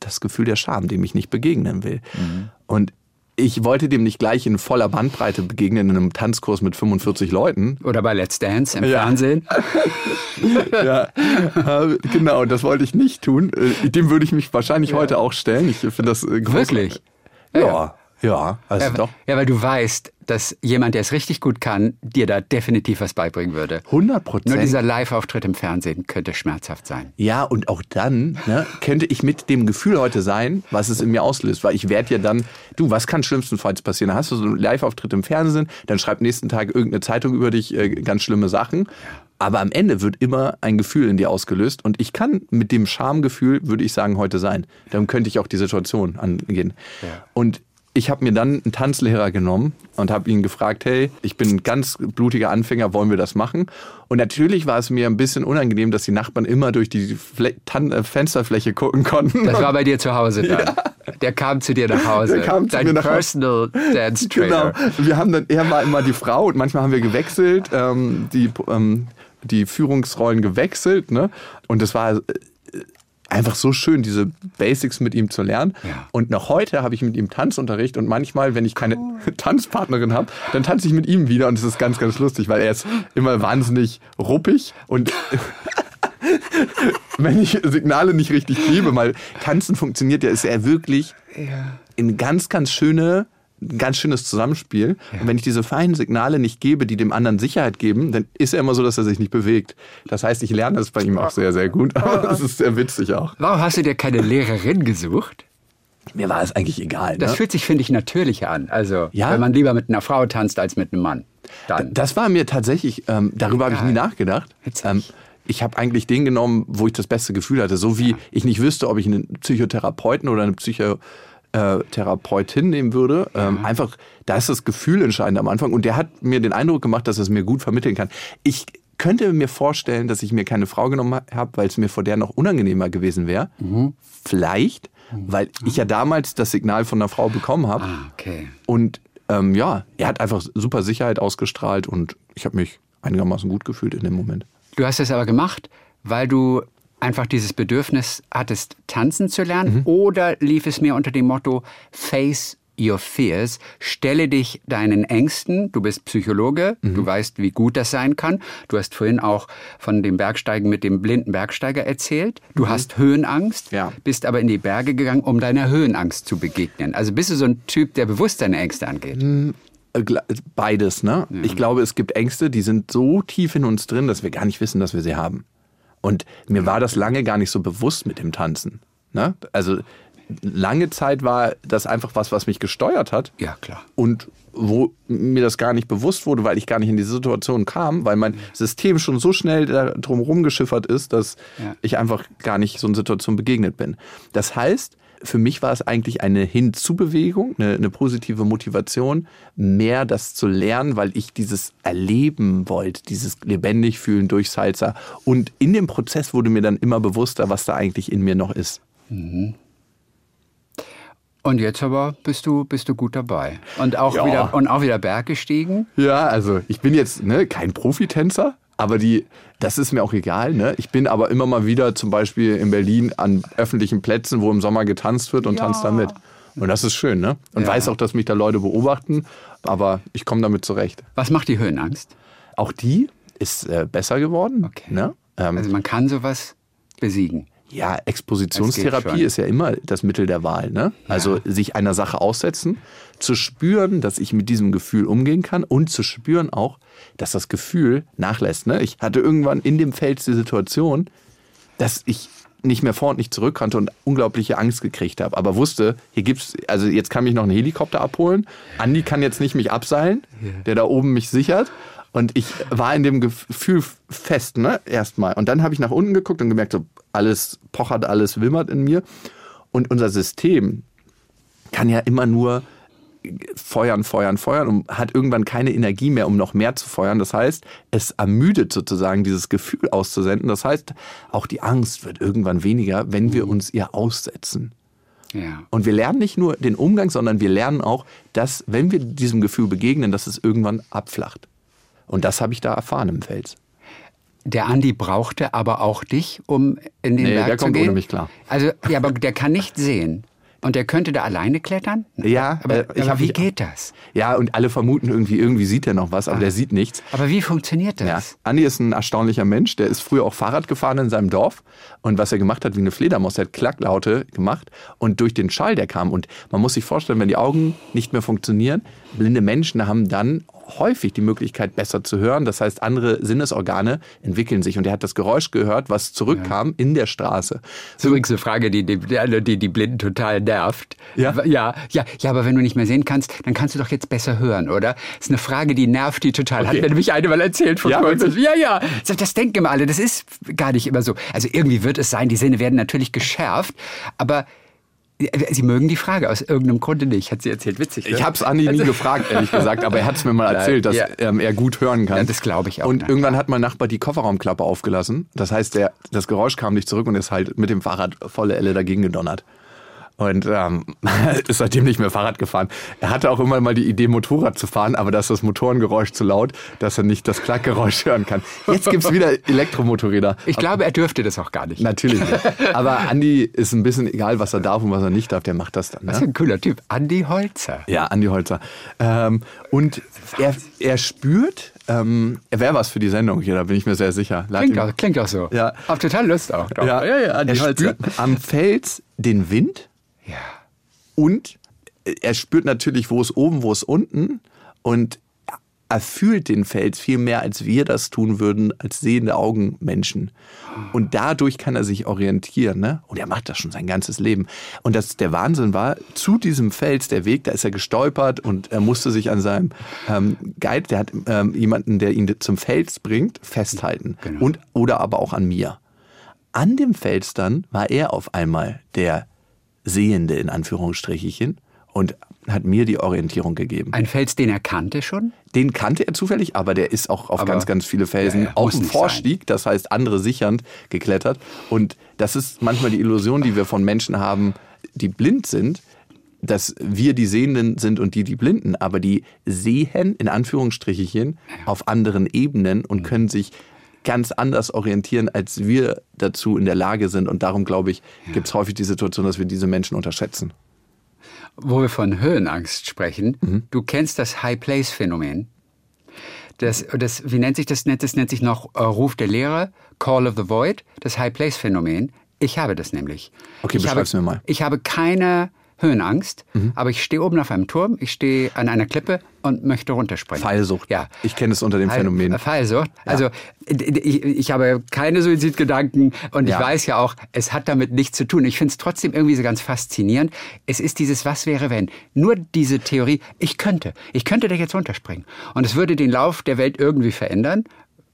das Gefühl der Scham, dem ich nicht begegnen will. Und ich wollte dem nicht gleich in voller Bandbreite begegnen in einem Tanzkurs mit 45 Leuten. Oder bei Let's Dance im Ja. Fernsehen. Ja, äh, genau, das wollte ich nicht tun. Äh, Dem würde ich mich wahrscheinlich heute auch stellen. Ich finde das groß- Wirklich? Ja, ja, also Ja, doch. ja, weil du weißt, dass jemand, der es richtig gut kann, dir da definitiv was beibringen würde. 100 Nur Prozent. dieser Live-Auftritt im Fernsehen könnte schmerzhaft sein. Ja, und auch dann ne, könnte ich mit dem Gefühl heute sein, was es in mir auslöst. Weil ich werde ja dann, du, was kann schlimmstenfalls passieren? Hast du so einen Live-Auftritt im Fernsehen, dann schreibt nächsten Tag irgendeine Zeitung über dich äh, ganz schlimme Sachen. Aber am Ende wird immer ein Gefühl in dir ausgelöst. Und ich kann mit dem Schamgefühl, würde ich sagen, heute sein. Dann könnte ich auch die Situation angehen. Ja. Und ich habe mir dann einen Tanzlehrer genommen und habe ihn gefragt, hey, ich bin ein ganz blutiger Anfänger, wollen wir das machen? Und natürlich war es mir ein bisschen unangenehm, dass die Nachbarn immer durch die Fle äh, Fensterfläche gucken konnten. Das war bei dir zu Hause dann. Der kam zu dir nach Hause. Der kam zu Dein mir nach Hause. Personal Dance Genau. Trainer. Wir haben dann, er war immer die Frau und manchmal haben wir gewechselt, ähm, die, ähm, die Führungsrollen gewechselt, ne? Und das war einfach so schön, diese Basics mit ihm zu lernen. Ja. Und noch heute habe ich mit ihm Tanzunterricht und manchmal, wenn ich keine Tanzpartnerin habe, dann tanze ich mit ihm wieder und es ist ganz, ganz lustig, weil er ist immer wahnsinnig ruppig und wenn ich Signale nicht richtig gebe, weil Tanzen funktioniert ja, ist er wirklich ein ganz, ganz schöne, ein ganz schönes Zusammenspiel. Und wenn ich diese feinen Signale nicht gebe, die dem anderen Sicherheit geben, dann ist er immer so, dass er sich nicht bewegt. Das heißt, ich lerne das bei ihm auch sehr, sehr gut. Aber das ist sehr witzig auch. Warum hast du dir keine Lehrerin gesucht? mir war es eigentlich egal. Das ne? fühlt sich, finde ich, natürlicher an. Also, Ja. wenn man lieber mit einer Frau tanzt als mit einem Mann. Dann. Das war mir tatsächlich, ähm, darüber habe ich nie nachgedacht. Ähm, ich habe eigentlich den genommen, wo ich das beste Gefühl hatte. So wie ich nicht wüsste, ob ich einen Psychotherapeuten oder eine Psychotherapeutin nehmen würde. Ähm, einfach, da ist das Gefühl entscheidend am Anfang. Und der hat mir den Eindruck gemacht, dass er es mir gut vermitteln kann. Ich könnte mir vorstellen, dass ich mir keine Frau genommen habe, weil es mir vor der noch unangenehmer gewesen wäre. Mhm. Vielleicht, weil ich ja damals das Signal von einer Frau bekommen habe. ah, okay. Und ähm, ja, er hat einfach super Sicherheit ausgestrahlt und ich habe mich einigermaßen gut gefühlt in dem Moment. Du hast es aber gemacht, weil du einfach dieses Bedürfnis hattest, tanzen zu lernen? Mhm. Oder lief es mehr unter dem Motto Face Your Fears? Stelle dich deinen Ängsten. Du bist Psychologe, Mhm. du weißt, wie gut das sein kann. Du hast vorhin auch von dem Bergsteigen mit dem blinden Bergsteiger erzählt. Du hast Höhenangst, Mhm. Ja. bist aber in die Berge gegangen, um deiner Höhenangst zu begegnen. Also bist du so ein Typ, der bewusst seine Ängste angeht? Gla- Beides, ne? Ich glaube, es gibt Ängste, die sind so tief in uns drin, dass wir gar nicht wissen, dass wir sie haben. Und mir war das lange gar nicht so bewusst mit dem Tanzen. Ne? Also lange Zeit war das einfach was, was mich gesteuert hat. Ja, klar. Und wo mir das gar nicht bewusst wurde, weil ich gar nicht in diese Situation kam, weil mein System schon so schnell da drum rumgeschiffert ist, dass Ja. ich einfach gar nicht so einer Situation begegnet bin. Das heißt, für mich war es eigentlich eine Hinzubewegung, eine, eine positive Motivation, mehr das zu lernen, weil ich dieses erleben wollte, dieses lebendig fühlen durch Salsa. Und in dem Prozess wurde mir dann immer bewusster, was da eigentlich in mir noch ist. Und jetzt aber bist du, bist du gut dabei. Und auch, Ja. wieder, und auch wieder Berg gestiegen. Ja, also ich bin jetzt ne, kein Profitänzer, aber die, das ist mir auch egal. Ne? Ich bin aber immer mal wieder zum Beispiel in Berlin an öffentlichen Plätzen, wo im Sommer getanzt wird und Ja. tanze da mit. Und das ist schön, ne? Und Ja. weiß auch, dass mich da Leute beobachten, aber ich komme damit zurecht. Was macht die Höhenangst? Auch die ist äh, besser geworden. Okay. Ne? Ähm, Also man kann sowas besiegen. Ja, Expositionstherapie ist ja immer das Mittel der Wahl. Ne? Also sich einer Sache aussetzen, zu spüren, dass ich mit diesem Gefühl umgehen kann und zu spüren auch, dass das Gefühl nachlässt. Ne? Ich hatte irgendwann in dem Feld die Situation, dass ich nicht mehr vor und nicht zurück konnte und unglaubliche Angst gekriegt habe. Aber wusste, hier gibt's, also jetzt kann mich noch ein Helikopter abholen. Andi kann jetzt nicht mich abseilen, der da oben mich sichert. Und ich war in dem Gefühl fest, ne, erstmal. Und dann habe ich nach unten geguckt und gemerkt, so alles pochert, alles wimmert in mir. Und unser System kann ja immer nur feuern, feuern, feuern und hat irgendwann keine Energie mehr, um noch mehr zu feuern. Das heißt, es ermüdet sozusagen dieses Gefühl auszusenden. Das heißt, auch die Angst wird irgendwann weniger, wenn wir uns ihr aussetzen. Ja. Und wir lernen nicht nur den Umgang, sondern wir lernen auch, dass, wenn wir diesem Gefühl begegnen, dass es irgendwann abflacht. Und das habe ich da erfahren im Fels. Der Andi brauchte aber auch dich, um in den Nee, Berg der zu kommt gehen. ohne mich klar. Also, ja, aber der kann nicht sehen. Und der könnte da alleine klettern? Ja, aber, äh, aber hab wie mich- geht das? Ja, und alle vermuten irgendwie, irgendwie sieht er noch was, aber der sieht nichts. Aber wie funktioniert Ja, das? Andi ist ein erstaunlicher Mensch. Der ist früher auch Fahrrad gefahren in seinem Dorf. Und was er gemacht hat, wie eine Fledermaus, er hat Klacklaute gemacht. Und durch den Schall, der kam. Und man muss sich vorstellen, wenn die Augen nicht mehr funktionieren, blinde Menschen haben dann häufig die Möglichkeit, besser zu hören. Das heißt, andere Sinnesorgane entwickeln sich. Und er hat das Geräusch gehört, was zurückkam in der Straße. Das ist übrigens eine Frage, die die, die die Blinden total nervt. Ja? ja? Ja, ja, aber wenn du nicht mehr sehen kannst, dann kannst du doch jetzt besser hören, oder? Das ist eine Frage, die nervt die total. Hat Okay. mir nämlich eine mal erzählt von Ja, kurzem. Ja, ja. Das denken immer alle. Das ist gar nicht immer so. Also irgendwie wird es sein, die Sinne werden natürlich geschärft, aber Sie mögen die Frage aus irgendeinem Grunde nicht, hat sie erzählt. Witzig. Ne? Ich habe es Andi nie gefragt, ehrlich gesagt, aber er hat es mir mal erzählt, dass Ja. ähm, er gut hören kann. Ja, das glaube ich auch, Und ne? irgendwann hat mein Nachbar die Kofferraumklappe aufgelassen. Das heißt, der, das Geräusch kam nicht zurück und ist halt mit dem Fahrrad volle Elle dagegen gedonnert. Und ähm, ist seitdem nicht mehr Fahrrad gefahren. Er hatte auch immer mal die Idee, Motorrad zu fahren, aber da ist das Motorengeräusch zu laut, dass er nicht das Klackgeräusch hören kann. Jetzt gibt's wieder Elektromotorräder. Ich glaube, er dürfte das auch gar nicht. Natürlich nicht. Aber Andi ist ein bisschen egal, was er darf und was er nicht darf, der macht das dann. Ne? Das ist ein cooler Typ. Andi Holzer. Ja, Andi Holzer. Ähm, und er, er spürt, ähm, er wäre was für die Sendung hier, da bin ich mir sehr sicher. Klingt auch, klingt auch so. Ja. Hab total Lust auch. drauf. Ja, ja, ja Andi er Holzer. spürt am Fels den Wind Ja. und er spürt natürlich, wo es oben, wo es unten. Und er fühlt den Fels viel mehr, als wir das tun würden, als sehende Augen Menschen. Und dadurch kann er sich orientieren. Ne? Und er macht das schon sein ganzes Leben. Und das, der Wahnsinn war, zu diesem Fels, der Weg, da ist er gestolpert und er musste sich an seinem ähm, Guide, der hat ähm, jemanden, der ihn zum Fels bringt, festhalten. Genau. Und, oder aber auch an mir. An dem Fels dann war er auf einmal der Sehende in Anführungsstrichen und hat mir die Orientierung gegeben. Ein Fels, den er kannte schon? Den kannte er zufällig, aber der ist auch auf Aber- ganz, ganz viele Felsen Ja, auf dem Vorstieg, das heißt andere sichernd geklettert. Und das ist manchmal die Illusion, die wir von Menschen haben, die blind sind, dass wir die Sehenden sind und die die Blinden, aber die sehen in Anführungsstrichen auf anderen Ebenen und können sich ganz anders orientieren, als wir dazu in der Lage sind. Und darum, glaube ich, gibt es häufig die Situation, dass wir diese Menschen unterschätzen. Wo wir von Höhenangst sprechen, Mhm. du kennst das High Place Phänomen. Das, das, wie nennt sich das? Das nennt sich noch äh, Ruf der Lehre, Call of the Void, das High Place Phänomen. Ich habe das nämlich. Okay, ich beschreib's habe, mir mal. Ich habe keine Höhenangst, aber ich stehe oben auf einem Turm, ich stehe an einer Klippe und möchte runterspringen. Pfeilsucht. Ja. Ich kenne es unter dem Pfeil- Phänomen. Pfeilsucht. Also d- d- ich, ich habe keine Suizidgedanken und Ja. ich weiß ja auch, es hat damit nichts zu tun. Ich finde es trotzdem irgendwie so ganz faszinierend. Es ist dieses Was wäre wenn. Nur diese Theorie, ich könnte. Ich könnte da jetzt runterspringen. Und es würde den Lauf der Welt irgendwie verändern.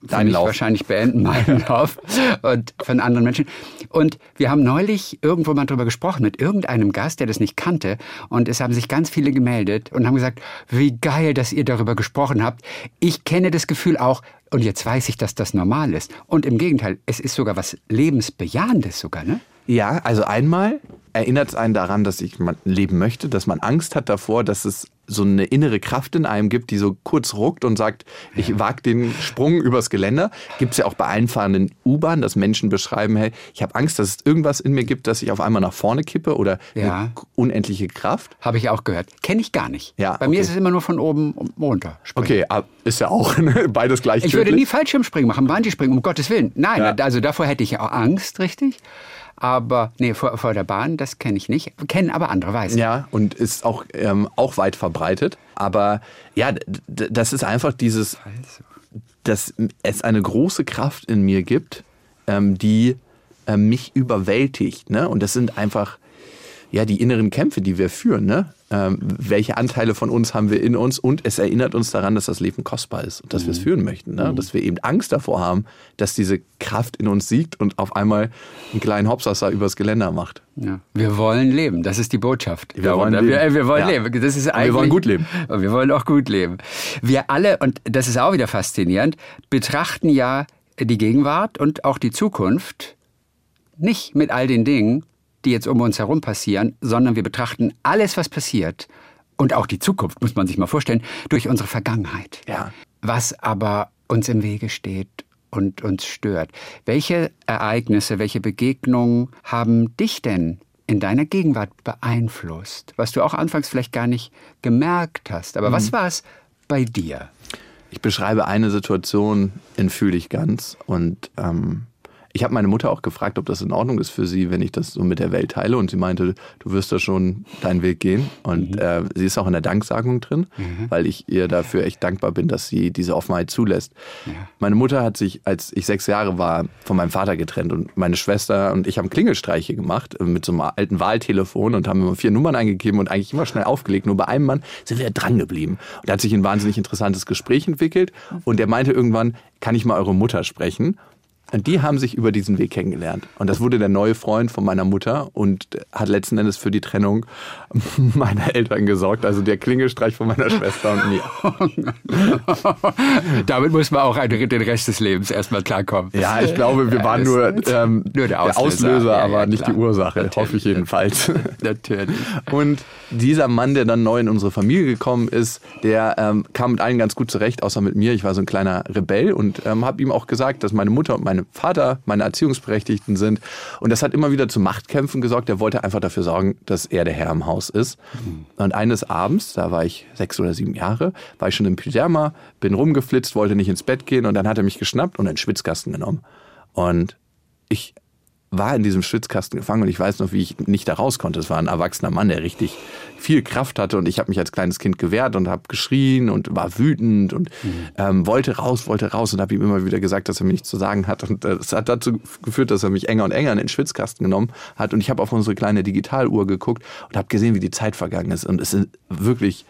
Für Dein mich Lauf. wahrscheinlich beenden, meinen Lauf und von anderen Menschen. Und wir haben neulich irgendwo mal drüber gesprochen mit irgendeinem Gast, der das nicht kannte. Und es haben sich ganz viele gemeldet und haben gesagt, wie geil, dass ihr darüber gesprochen habt. Ich kenne das Gefühl auch und jetzt weiß ich, dass das normal ist. Und im Gegenteil, es ist sogar was Lebensbejahendes sogar, ne? Ja, also einmal erinnert es einen daran, dass ich leben möchte, dass man Angst hat davor, dass es so eine innere Kraft in einem gibt, die so kurz ruckt und sagt, ich wage den Sprung übers Geländer. Gibt es ja auch bei einfahrenden U-Bahn, dass Menschen beschreiben, hey, ich habe Angst, dass es irgendwas in mir gibt, dass ich auf einmal nach vorne kippe oder Ja. eine unendliche Kraft. Habe ich auch gehört. Kenne ich gar nicht. Ja, Bei mir okay. ist es immer nur von oben runter. springen. Okay, ah, ist ja auch ne, beides gleich Ich würde nie Fallschirmspringen machen, Bungee-Springen, um Gottes Willen. Nein, Ja. also davor hätte ich ja auch Angst, richtig? Aber, nee, vor, vor der Bahn, das kenne ich nicht. Kennen aber andere weiß. Ja, und ist auch, ähm, auch weit verbreitet. Aber ja, das ist einfach dieses, dass es eine große Kraft in mir gibt, ähm, die ähm, mich überwältigt. Ne? Und das sind einfach ja die inneren Kämpfe, die wir führen. Ne? Ähm, welche Anteile von uns haben wir in uns? Und es erinnert uns daran, dass das Leben kostbar ist und dass wir es führen möchten. Ne? Dass wir eben Angst davor haben, dass diese Kraft in uns siegt und auf einmal einen kleinen Hopsasser übers Geländer macht. Ja. Wir wollen leben, das ist die Botschaft. Wir wollen leben. Wir, wir wollen Ja. leben. Das ist Und wir wollen gut leben. Und wir wollen auch gut leben. Wir alle, und das ist auch wieder faszinierend, betrachten ja die Gegenwart und auch die Zukunft nicht mit all den Dingen, die jetzt um uns herum passieren, sondern wir betrachten alles, was passiert und auch die Zukunft, muss man sich mal vorstellen, durch unsere Vergangenheit. Ja. Was aber uns im Wege steht und uns stört. Welche Ereignisse, welche Begegnungen haben dich denn in deiner Gegenwart beeinflusst, was du auch anfangs vielleicht gar nicht gemerkt hast? Aber was war es bei dir? Ich beschreibe eine Situation in Fühle ich ganz und ähm, ich habe meine Mutter auch gefragt, ob das in Ordnung ist für sie, wenn ich das so mit der Welt teile und sie meinte, du wirst da schon deinen Weg gehen und äh, sie ist auch in der Danksagung drin, weil ich ihr dafür echt dankbar bin, dass sie diese Offenheit zulässt. Meine Mutter hat sich, als ich sechs Jahre war, von meinem Vater getrennt und meine Schwester und ich haben Klingelstreiche gemacht äh, mit so einem alten Wahltelefon und haben immer vier Nummern eingegeben und eigentlich immer schnell aufgelegt. Nur bei einem Mann sind wir dran geblieben. Und da hat sich ein wahnsinnig interessantes Gespräch entwickelt und der meinte irgendwann, kann ich mal eure Mutter sprechen? Und die haben sich über diesen Weg kennengelernt. Und das wurde der neue Freund von meiner Mutter und hat letzten Endes für die Trennung meiner Eltern gesorgt. Also der Klingelstreich von meiner Schwester und mir. Damit muss man auch den Rest des Lebens erstmal klarkommen. Ja, ich glaube, wir Ja, waren nur, ähm, Nur der Auslöser. Ja, aber ja, nicht klar. die Ursache. Natürlich. Hoffe ich jedenfalls. Natürlich. Und dieser Mann, der dann neu in unsere Familie gekommen ist, der ähm, kam mit allen ganz gut zurecht, außer mit mir. Ich war so ein kleiner Rebell und ähm, habe ihm auch gesagt, dass meine Mutter und mein Vater meine Erziehungsberechtigten sind. Und das hat immer wieder zu Machtkämpfen gesorgt. Er wollte einfach dafür sorgen, dass er der Herr im Haus ist. Und eines Abends, da war ich sechs oder sieben Jahre, war ich schon im Pyjama, bin rumgeflitzt, wollte nicht ins Bett gehen und dann hat er mich geschnappt und in den Schwitzkasten genommen. Und ich war in diesem Schwitzkasten gefangen und ich weiß noch, wie ich nicht da raus konnte. Es war ein erwachsener Mann, der richtig viel Kraft hatte und ich habe mich als kleines Kind gewehrt und habe geschrien und war wütend und mhm. ähm, wollte raus, wollte raus und habe ihm immer wieder gesagt, dass er mir nichts zu sagen hat und das hat dazu geführt, dass er mich enger und enger in den Schwitzkasten genommen hat und ich habe auf unsere kleine Digitaluhr geguckt und habe gesehen, wie die Zeit vergangen ist und es sind wirklich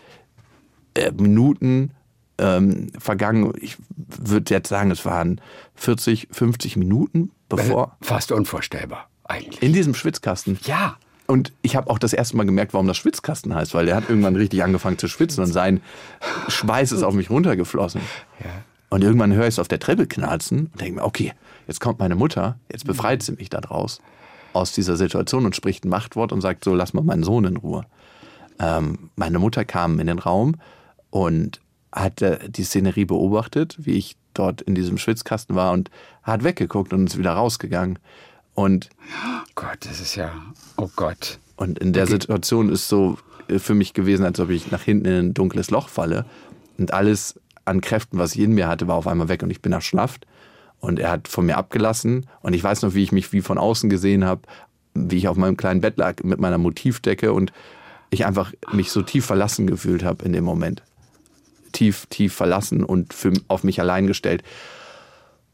äh, Minuten ähm, vergangen. Ich würde jetzt sagen, es waren 40, 50 Minuten, bevor. Fast unvorstellbar, eigentlich. In diesem Schwitzkasten. Ja. Und ich habe auch das erste Mal gemerkt, warum das Schwitzkasten heißt, weil der hat irgendwann richtig angefangen zu schwitzen und sein Schweiß ist auf mich runtergeflossen. Ja. Und irgendwann höre ich es auf der Treppe knalzen und denke mir, okay, jetzt kommt meine Mutter, jetzt befreit sie mich da draus aus dieser Situation und spricht ein Machtwort und sagt so, lass mal meinen Sohn in Ruhe. Ähm, meine Mutter kam in den Raum und hat die Szenerie beobachtet, wie ich dort in diesem Schwitzkasten war und hat weggeguckt und ist wieder rausgegangen. Und oh Gott, das ist ja, oh Gott. Und in der okay. Situation ist so für mich gewesen, als ob ich nach hinten in ein dunkles Loch falle und alles an Kräften, was ich in mir hatte, war auf einmal weg und ich bin erschlafft und er hat von mir abgelassen und ich weiß noch, wie ich mich wie von außen gesehen habe, wie ich auf meinem kleinen Bett lag mit meiner Motivdecke und ich einfach mich so tief verlassen gefühlt habe in dem Moment tief, tief verlassen und für, auf mich allein gestellt.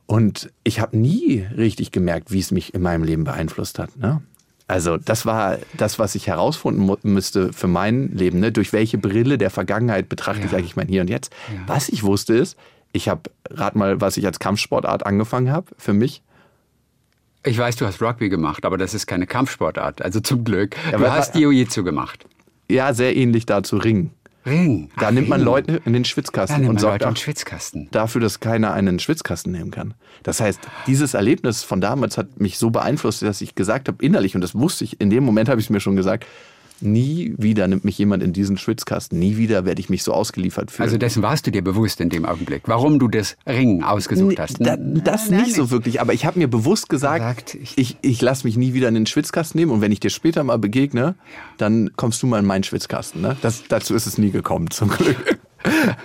Und ich habe nie richtig gemerkt, wie es mich in meinem Leben beeinflusst hat. Ne? Also das war das, was ich herausfinden müsste für mein Leben. Ne? Durch welche Brille der Vergangenheit betrachte ja. ich eigentlich mein Hier und Jetzt? Ja. Was ich wusste ist, ich habe, rat mal, was ich als Kampfsportart angefangen habe für mich. Ich weiß, du hast Rugby gemacht, aber das ist keine Kampfsportart. Also zum Glück. Ja, du hast Jiu-Jitsu gemacht. Ja, sehr ähnlich dazu Ringen. Ring. Da Ach, nimmt man Ring. Leute in den Schwitzkasten ja, und sorgt Leute Schwitzkasten. dafür, dass keiner einen Schwitzkasten nehmen kann. Das heißt, dieses Erlebnis von damals hat mich so beeinflusst, dass ich gesagt habe, innerlich, und das wusste ich, in dem Moment habe ich es mir schon gesagt, nie wieder nimmt mich jemand in diesen Schwitzkasten. Nie wieder werde ich mich so ausgeliefert fühlen. Also dessen warst du dir bewusst in dem Augenblick, warum du das Ringen ausgesucht hast. Da, das nein, nicht nein. so wirklich, aber ich habe mir bewusst gesagt, gesagt ich, ich, ich lasse mich nie wieder in den Schwitzkasten nehmen und wenn ich dir später mal begegne, ja. dann kommst du mal in meinen Schwitzkasten. Ne? Das, dazu ist es nie gekommen, zum Glück.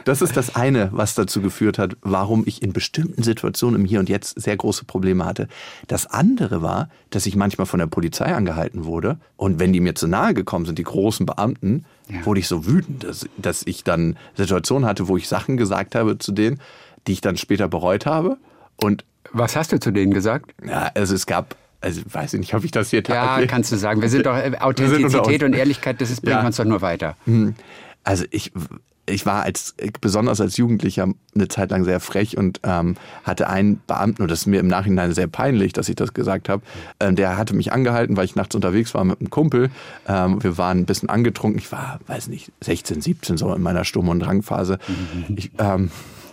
Das ist das eine, was dazu geführt hat, warum ich in bestimmten Situationen im Hier und Jetzt sehr große Probleme hatte. Das andere war, dass ich manchmal von der Polizei angehalten wurde und wenn die mir zu nahe gekommen sind, die großen Beamten, ja. wurde ich so wütend, dass, dass ich dann Situationen hatte, wo ich Sachen gesagt habe zu denen, die ich dann später bereut habe. Und was hast du zu denen gesagt? Ja, also es gab also weiß ich nicht, ob ich das hier Ja, kannst du sagen. Wir sind doch Authentizität sind und Ehrlichkeit, das ist, bringt ja. uns doch nur weiter. Hm. Also ich ich war als besonders als Jugendlicher eine Zeit lang sehr frech und ähm, hatte einen Beamten, und das ist mir im Nachhinein sehr peinlich, dass ich das gesagt habe, ähm, der hatte mich angehalten, weil ich nachts unterwegs war mit einem Kumpel. Ähm, wir waren ein bisschen angetrunken. Ich war, weiß nicht, 16, 17 so in meiner Sturm- und Drangphase. Ich, ähm,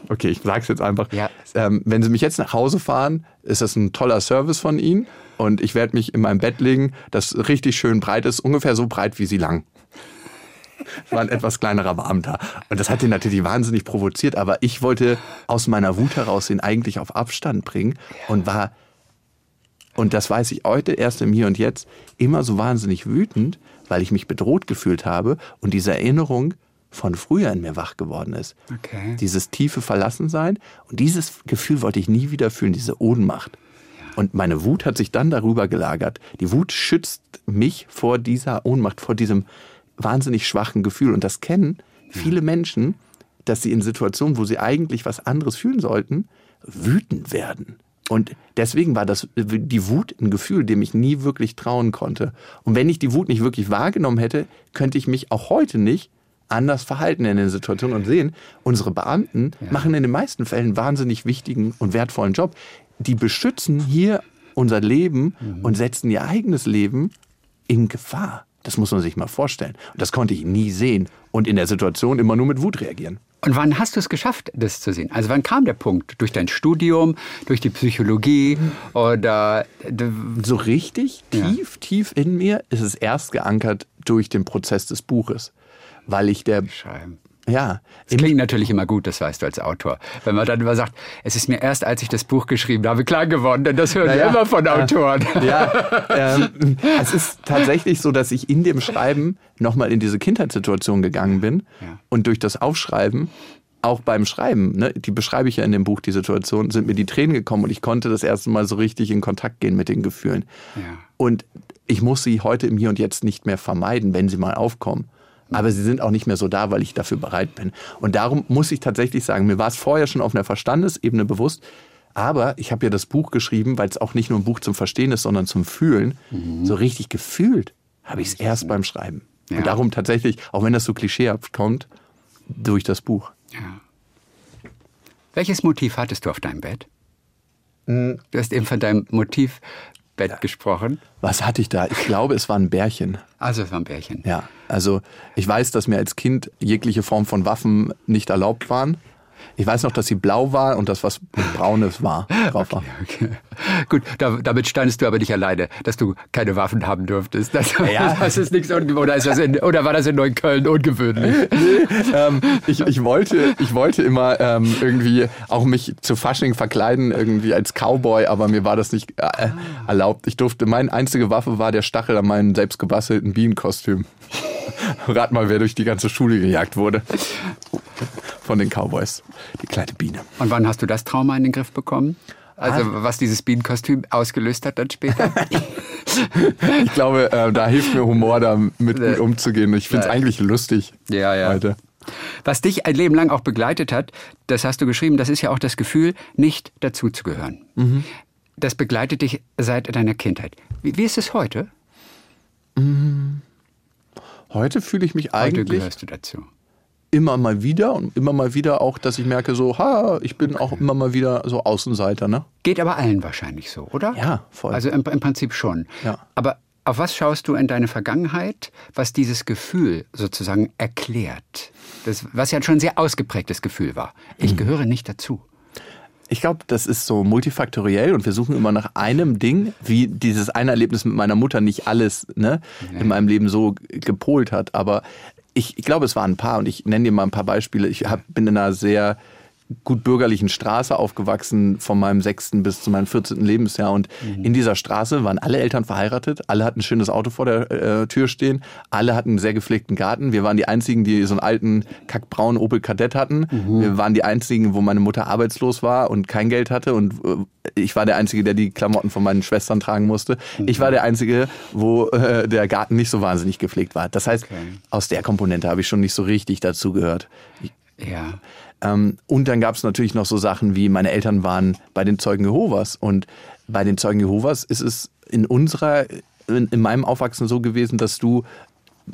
okay, ich sag's jetzt einfach. Ja. Ähm, wenn Sie mich jetzt nach Hause fahren, ist das ein toller Service von Ihnen und ich werde mich in meinem Bett legen, das richtig schön breit ist, ungefähr so breit wie Sie lang war ein etwas kleinerer Beamter. Und das hat ihn natürlich wahnsinnig provoziert, aber ich wollte aus meiner Wut heraus ihn eigentlich auf Abstand bringen und war, und das weiß ich heute erst im Hier und Jetzt, immer so wahnsinnig wütend, weil ich mich bedroht gefühlt habe und diese Erinnerung von früher in mir wach geworden ist. Okay. Dieses tiefe Verlassensein und dieses Gefühl wollte ich nie wieder fühlen, diese Ohnmacht. Und meine Wut hat sich dann darüber gelagert. Die Wut schützt mich vor dieser Ohnmacht, vor diesem wahnsinnig schwachen Gefühl. Und das kennen viele Menschen, dass sie in Situationen, wo sie eigentlich was anderes fühlen sollten, wütend werden. Und deswegen war das die Wut ein Gefühl, dem ich nie wirklich trauen konnte. Und wenn ich die Wut nicht wirklich wahrgenommen hätte, könnte ich mich auch heute nicht anders verhalten in den Situationen und sehen, unsere Beamten ja. machen in den meisten Fällen einen wahnsinnig wichtigen und wertvollen Job. Die beschützen hier unser Leben mhm. und setzen ihr eigenes Leben in Gefahr. Das muss man sich mal vorstellen. Und das konnte ich nie sehen und in der Situation immer nur mit Wut reagieren. Und wann hast du es geschafft, das zu sehen? Also wann kam der Punkt? Durch dein Studium, durch die Psychologie oder so richtig tief, ja. tief in mir ist es erst geankert durch den Prozess des Buches, weil ich der Scheiben. Ja. Es klingt natürlich immer gut, das weißt du als Autor. Wenn man dann immer sagt, es ist mir erst, als ich das Buch geschrieben habe, klar geworden, denn das hören naja, wir immer von Autoren. Ja, ähm, es ist tatsächlich so, dass ich in dem Schreiben nochmal in diese Kindheitssituation gegangen bin ja. und durch das Aufschreiben auch beim Schreiben, ne, die beschreibe ich ja in dem Buch, die Situation, sind mir die Tränen gekommen und ich konnte das erste Mal so richtig in Kontakt gehen mit den Gefühlen. Ja. Und ich muss sie heute im Hier und Jetzt nicht mehr vermeiden, wenn sie mal aufkommen. Aber sie sind auch nicht mehr so da, weil ich dafür bereit bin. Und darum muss ich tatsächlich sagen, mir war es vorher schon auf einer Verstandesebene bewusst, aber ich habe ja das Buch geschrieben, weil es auch nicht nur ein Buch zum Verstehen ist, sondern zum Fühlen. So richtig gefühlt habe ich es erst beim Schreiben. Ja. Und darum tatsächlich, auch wenn das so klischeehaft kommt, durch das Buch. Ja. Welches Motiv hattest du auf deinem Bett? Hm. Du hast eben von deinem Motivbett gesprochen. Was hatte ich da? Ich glaube, es war ein Bärchen. Also es war ein Bärchen. Ja, also ich weiß, dass mir als Kind jegliche Form von Waffen nicht erlaubt waren. Ich weiß noch, dass sie blau war und dass was Braunes war, drauf war. Okay. Gut, da, damit standest du aber nicht alleine, dass du keine Waffen haben durftest. Das, Ja. das ist nichts oder, ist das in, oder war das in Neukölln ungewöhnlich? ähm, ich, ich, wollte, ich wollte immer ähm, irgendwie auch mich zu Fasching verkleiden, irgendwie als Cowboy, aber mir war das nicht äh, erlaubt. Ich durfte, meine einzige Waffe war der Stachel an meinem selbst gebastelten Bienenkostüm. Rat mal, wer durch die ganze Schule gejagt wurde. Von den Cowboys. Die kleine Biene. Und wann hast du das Trauma in den Griff bekommen? Also was dieses Bienenkostüm ausgelöst hat dann später? Ich glaube, äh, da hilft mir Humor, damit gut umzugehen. Ich finde es eigentlich lustig Ja, ja. heute. Was dich ein Leben lang auch begleitet hat, das hast du geschrieben, das ist ja auch das Gefühl, nicht dazuzugehören. Das begleitet dich seit deiner Kindheit. Wie, wie ist es heute? Heute fühle ich mich Heute eigentlich gehörst du dazu. immer mal wieder und immer mal wieder auch, dass ich merke, so, ha, ich bin auch immer mal wieder so Außenseiter, ne? Geht aber allen wahrscheinlich so, oder? Ja, voll. Also im, im Prinzip schon. Ja. Aber auf was schaust du in deine Vergangenheit, was dieses Gefühl sozusagen erklärt? Das, was ja schon ein sehr ausgeprägtes Gefühl war. Mhm. Ich gehöre nicht dazu. Ich glaube, das ist so multifaktoriell und wir suchen immer nach einem Ding, wie dieses eine Erlebnis mit meiner Mutter nicht alles ne, in meinem Leben so gepolt hat. Aber ich, ich glaube, es waren ein paar und ich nenne dir mal ein paar Beispiele. Ich hab, bin in einer sehr gut bürgerlichen Straße aufgewachsen, von meinem sechsten bis zu meinem 14. Lebensjahr. Und in dieser Straße waren alle Eltern verheiratet, alle hatten ein schönes Auto vor der äh, Tür stehen, alle hatten einen sehr gepflegten Garten. Wir waren die einzigen, die so einen alten, kackbraunen Opel Kadett hatten. Wir waren die einzigen, wo meine Mutter arbeitslos war und kein Geld hatte. Und äh, ich war der Einzige, der die Klamotten von meinen Schwestern tragen musste. Ich war der Einzige, wo äh, der Garten nicht so wahnsinnig gepflegt war. Das heißt, Okay. aus der Komponente habe ich schon nicht so richtig dazugehört. Ja. Ähm, und dann gab es natürlich noch so Sachen wie, meine Eltern waren bei den Zeugen Jehovas. Und bei den Zeugen Jehovas ist es in unserer, in, in meinem Aufwachsen so gewesen, dass du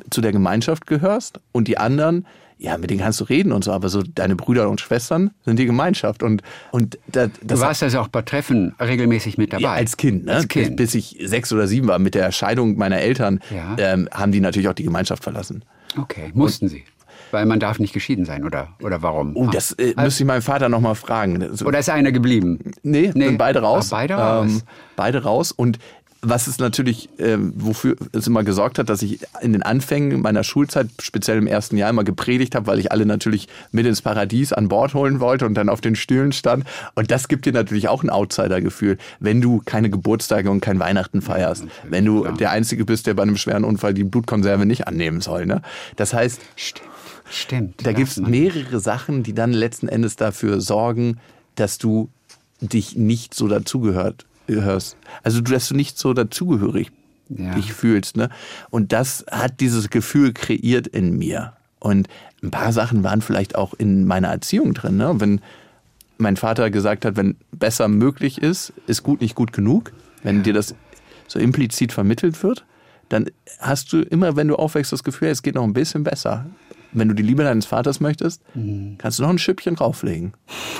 zu der Gemeinschaft gehörst und die anderen, ja, mit denen kannst du reden und so, aber so deine Brüder und Schwestern sind die Gemeinschaft. Und, und da, Du das warst also auch bei Treffen regelmäßig mit dabei. ja, als Kind, ne? Als Kind. Bis, bis ich sechs oder sieben war, mit der Scheidung meiner Eltern, Ja. ähm, haben die natürlich auch die Gemeinschaft verlassen. Okay, mussten sie. Weil man darf nicht geschieden sein, oder, oder warum? Oh, das äh, müsste ich meinen Vater nochmal fragen. Oder ist einer geblieben? Nee, Nee. sind beide raus. Ah, beide raus. Ähm, beide raus. Und was es natürlich, ähm, wofür es immer gesorgt hat, dass ich in den Anfängen meiner Schulzeit, speziell im ersten Jahr, immer gepredigt habe, weil ich alle natürlich mit ins Paradies an Bord holen wollte und dann auf den Stühlen stand. Und das gibt dir natürlich auch ein Outsider-Gefühl, wenn du keine Geburtstage und kein Weihnachten feierst. wenn du der Einzige bist, der bei einem schweren Unfall die Blutkonserve nicht annehmen soll. Ne? Das heißt, Stimmt. Stimmt. da gibt es man. mehrere Sachen, die dann letzten Endes dafür sorgen, dass du dich nicht so dazugehört hörst. Also du, dass du nicht so dazugehörig Ja. dich fühlst. Ne? Und das hat dieses Gefühl kreiert in mir. Und ein paar Sachen waren vielleicht auch in meiner Erziehung drin. Ne? Wenn mein Vater gesagt hat, wenn besser möglich ist, ist gut nicht gut genug. Wenn dir das so implizit vermittelt wird, dann hast du immer, wenn du aufwächst, das Gefühl, es geht noch ein bisschen besser. Wenn du die Liebe deines Vaters möchtest, kannst du noch ein Schüppchen drauflegen.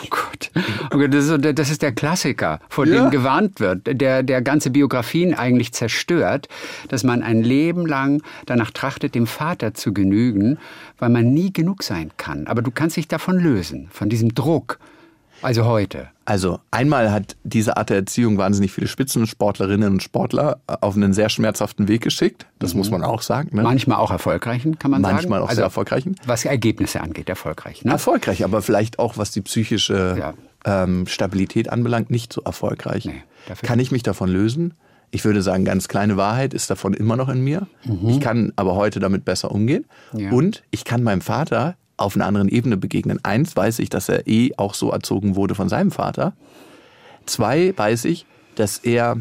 Oh Gott. Oh Gott, das, ist, das ist der Klassiker, vor Ja. dem gewarnt wird, der, der ganze Biografien eigentlich zerstört, dass man ein Leben lang danach trachtet, dem Vater zu genügen, weil man nie genug sein kann. Aber du kannst dich davon lösen, von diesem Druck. Also heute. Also einmal hat diese Art der Erziehung wahnsinnig viele Spitzensportlerinnen und Sportler auf einen sehr schmerzhaften Weg geschickt. Das muss man auch sagen. Ne? Manchmal auch erfolgreichen, kann man sagen. Manchmal auch sehr erfolgreichen. Was Ergebnisse angeht, erfolgreich. Ne? Erfolgreich, aber vielleicht auch, was die psychische Ja. ähm, Stabilität anbelangt, nicht so erfolgreich. Nee, kann ich mich davon lösen? Ich würde sagen, ganz kleine Wahrheit ist davon immer noch in mir. Ich kann aber heute damit besser umgehen. Mhm. Ja. Und ich kann meinem Vater auf einer anderen Ebene begegnen. Eins weiß ich, dass er eh auch so erzogen wurde von seinem Vater. Zwei weiß ich, dass er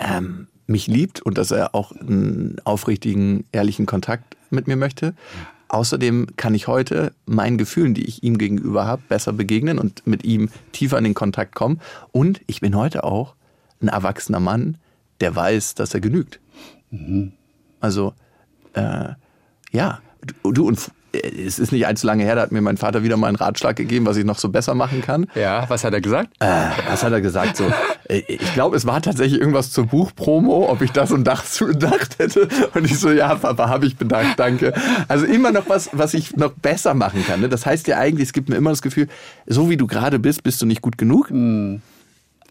ähm, mich liebt und dass er auch einen aufrichtigen, ehrlichen Kontakt mit mir möchte. Außerdem kann ich heute meinen Gefühlen, die ich ihm gegenüber habe, besser begegnen und mit ihm tiefer in den Kontakt kommen. Und ich bin heute auch ein erwachsener Mann, der weiß, dass er genügt. Mhm. Also, äh, ja, du, und es ist nicht allzu lange her, da hat mir mein Vater wieder mal einen Ratschlag gegeben, was ich noch so besser machen kann. Ja, was hat er gesagt? Äh, was hat er gesagt? So, äh, ich glaube, es war tatsächlich irgendwas zur Buchpromo, ob ich das und das bedacht hätte. Und ich so, ja, Papa, habe ich bedacht, danke. Also immer noch was, was ich noch besser machen kann. Ne? Das heißt ja eigentlich, es gibt mir immer das Gefühl, so wie du gerade bist, bist du nicht gut genug. Mhm.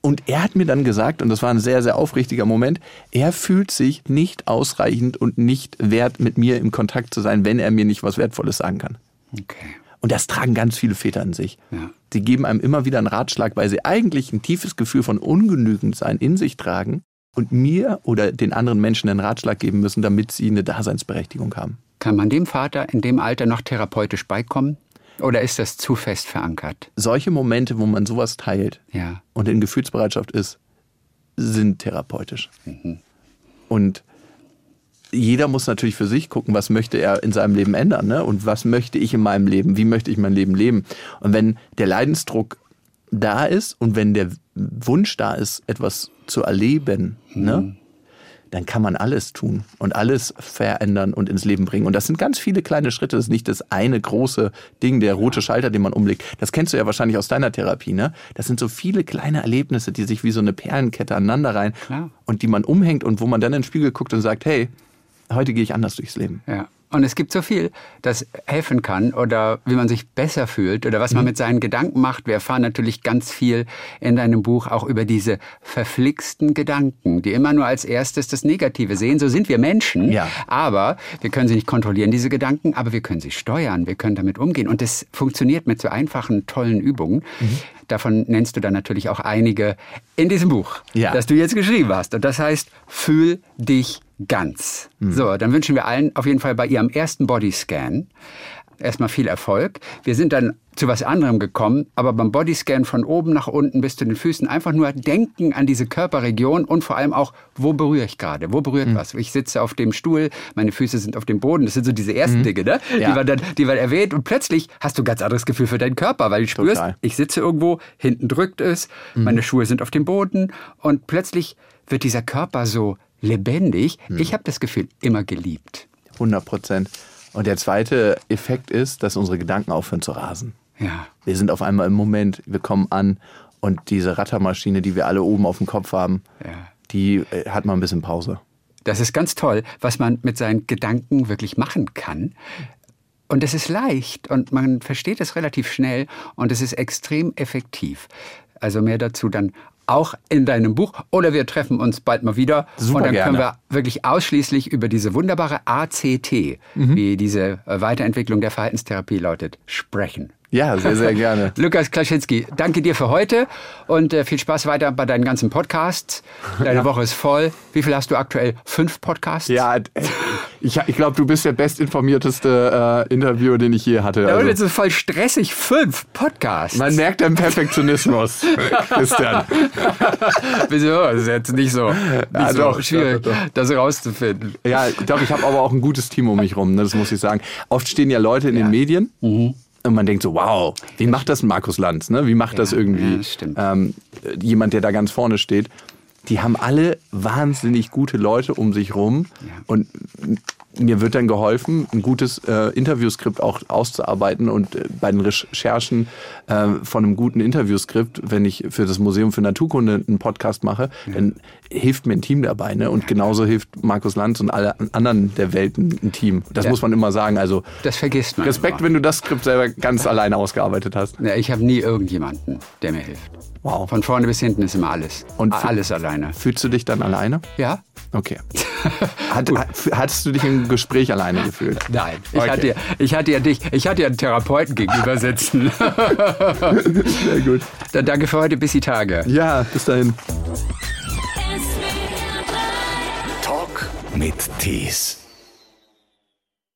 Und er hat mir dann gesagt, und das war ein sehr, sehr aufrichtiger Moment, er fühlt sich nicht ausreichend und nicht wert, mit mir im Kontakt zu sein, wenn er mir nicht was Wertvolles sagen kann. Okay. Und das tragen ganz viele Väter in sich. Ja. Sie geben einem immer wieder einen Ratschlag, weil sie eigentlich ein tiefes Gefühl von Ungenügendsein in sich tragen und mir oder den anderen Menschen einen Ratschlag geben müssen, damit sie eine Daseinsberechtigung haben. Kann man dem Vater in dem Alter noch therapeutisch beikommen? Oder ist das zu fest verankert? Solche Momente, wo man sowas teilt ja. und in Gefühlsbereitschaft ist, sind therapeutisch. Mhm. Und jeder muss natürlich für sich gucken, was möchte er in seinem Leben ändern ne? und was möchte ich in meinem Leben, wie möchte ich mein Leben leben. Und wenn der Leidensdruck da ist und wenn der Wunsch da ist, etwas zu erleben, ne? mhm. ne? Dann kann man alles tun und alles verändern und ins Leben bringen. Und das sind ganz viele kleine Schritte. Das ist nicht das eine große Ding, der rote Schalter, den man umlegt. Das kennst du ja wahrscheinlich aus deiner Therapie, ne? Das sind so viele kleine Erlebnisse, die sich wie so eine Perlenkette aneinander rein ja. und die man umhängt und wo man dann in den Spiegel guckt und sagt, hey, heute gehe ich anders durchs Leben. Ja. Und es gibt so viel, das helfen kann oder wie man sich besser fühlt oder was man mhm. mit seinen Gedanken macht. Wir erfahren natürlich ganz viel in deinem Buch auch über diese verflixten Gedanken, die immer nur als erstes das Negative sehen. So sind wir Menschen. Ja. Aber wir können sie nicht kontrollieren, diese Gedanken, aber wir können sie steuern. Wir können damit umgehen. Und das funktioniert mit so einfachen, tollen Übungen. Mhm. Davon nennst du dann natürlich auch einige in diesem Buch, ja. das du jetzt geschrieben hast. Und das heißt, fühl dich ganz. Mhm. So, dann wünschen wir allen auf jeden Fall bei ihrem ersten Bodyscan erstmal viel Erfolg. Wir sind dann zu was anderem gekommen, aber beim Bodyscan von oben nach unten bis zu den Füßen einfach nur denken an diese Körperregion und vor allem auch, wo berühre ich gerade? Wo berührt mhm. was? Ich sitze auf dem Stuhl, meine Füße sind auf dem Boden. Das sind so diese ersten mhm. Dinge, ne? Ja. die, man dann, die man erwähnt und plötzlich hast du ein ganz anderes Gefühl für deinen Körper, weil du spürst, Total. ich sitze irgendwo, hinten drückt es, mhm. meine Schuhe sind auf dem Boden und plötzlich wird dieser Körper so lebendig. Hm. Ich habe das Gefühl, immer geliebt. 100 Prozent. Und der zweite Effekt ist, dass unsere Gedanken aufhören zu rasen. Ja. Wir sind auf einmal im Moment, wir kommen an und diese Rattermaschine, die wir alle oben auf dem Kopf haben, ja. die äh, hat mal ein bisschen Pause. Das ist ganz toll, was man mit seinen Gedanken wirklich machen kann. Und es ist leicht und man versteht es relativ schnell und es ist extrem effektiv. Also mehr dazu dann auch in deinem Buch. Oder wir treffen uns bald mal wieder. Super und dann gerne. können wir wirklich ausschließlich über diese wunderbare ACT, mhm. wie diese Weiterentwicklung der Verhaltenstherapie lautet, sprechen. Ja, sehr, sehr gerne. Lukas Klaschinski, danke dir für heute und äh, viel Spaß weiter bei deinen ganzen Podcasts. Deine ja. Woche ist voll. Wie viel hast du aktuell? Fünf Podcasts? Ja, ich, ich glaube, du bist der bestinformierteste äh, Interviewer, den ich je hatte. Ja, und also jetzt ist voll stressig. Fünf Podcasts. Man merkt den Perfektionismus, Christian. Wieso? Das ist jetzt nicht so, nicht ja, so doch, schwierig, doch, doch. das rauszufinden. Ja, ich glaube, ich habe aber auch ein gutes Team um mich rum, ne, das muss ich sagen. Oft stehen ja Leute in ja. den Medien. Mhm und man denkt so, wow, wie macht das Markus Lanz? Ne? Wie macht ja, das irgendwie ja, ähm, jemand, der da ganz vorne steht? Die haben alle wahnsinnig gute Leute um sich rum. Ja. Und mir wird dann geholfen, ein gutes äh, Interviewskript auch auszuarbeiten und äh, bei den Recherchen äh, von einem guten Interviewskript, wenn ich für das Museum für Naturkunde einen Podcast mache, ja. dann hilft mir ein Team dabei. Ne? Und genauso hilft Markus Lanz und alle anderen der Welt ein, Team. Das ja. muss man immer sagen. Also das vergisst man. Respekt, immer. wenn du das Skript selber ganz alleine ausgearbeitet hast. Ja, ich habe nie irgendjemanden, der mir hilft. Wow. Von vorne bis hinten ist immer alles. Und alles alleine. Fühlst du dich dann alleine? Ja. Okay. Hat, hattest du dich im Gespräch alleine gefühlt? Nein. Ich, okay. hatte, ich hatte ja dich, ich hatte ja einen Therapeuten gegenüber sitzen. Sehr gut. Dann danke für heute, bis die Tage. Ja, bis dahin. Talk mit Tees.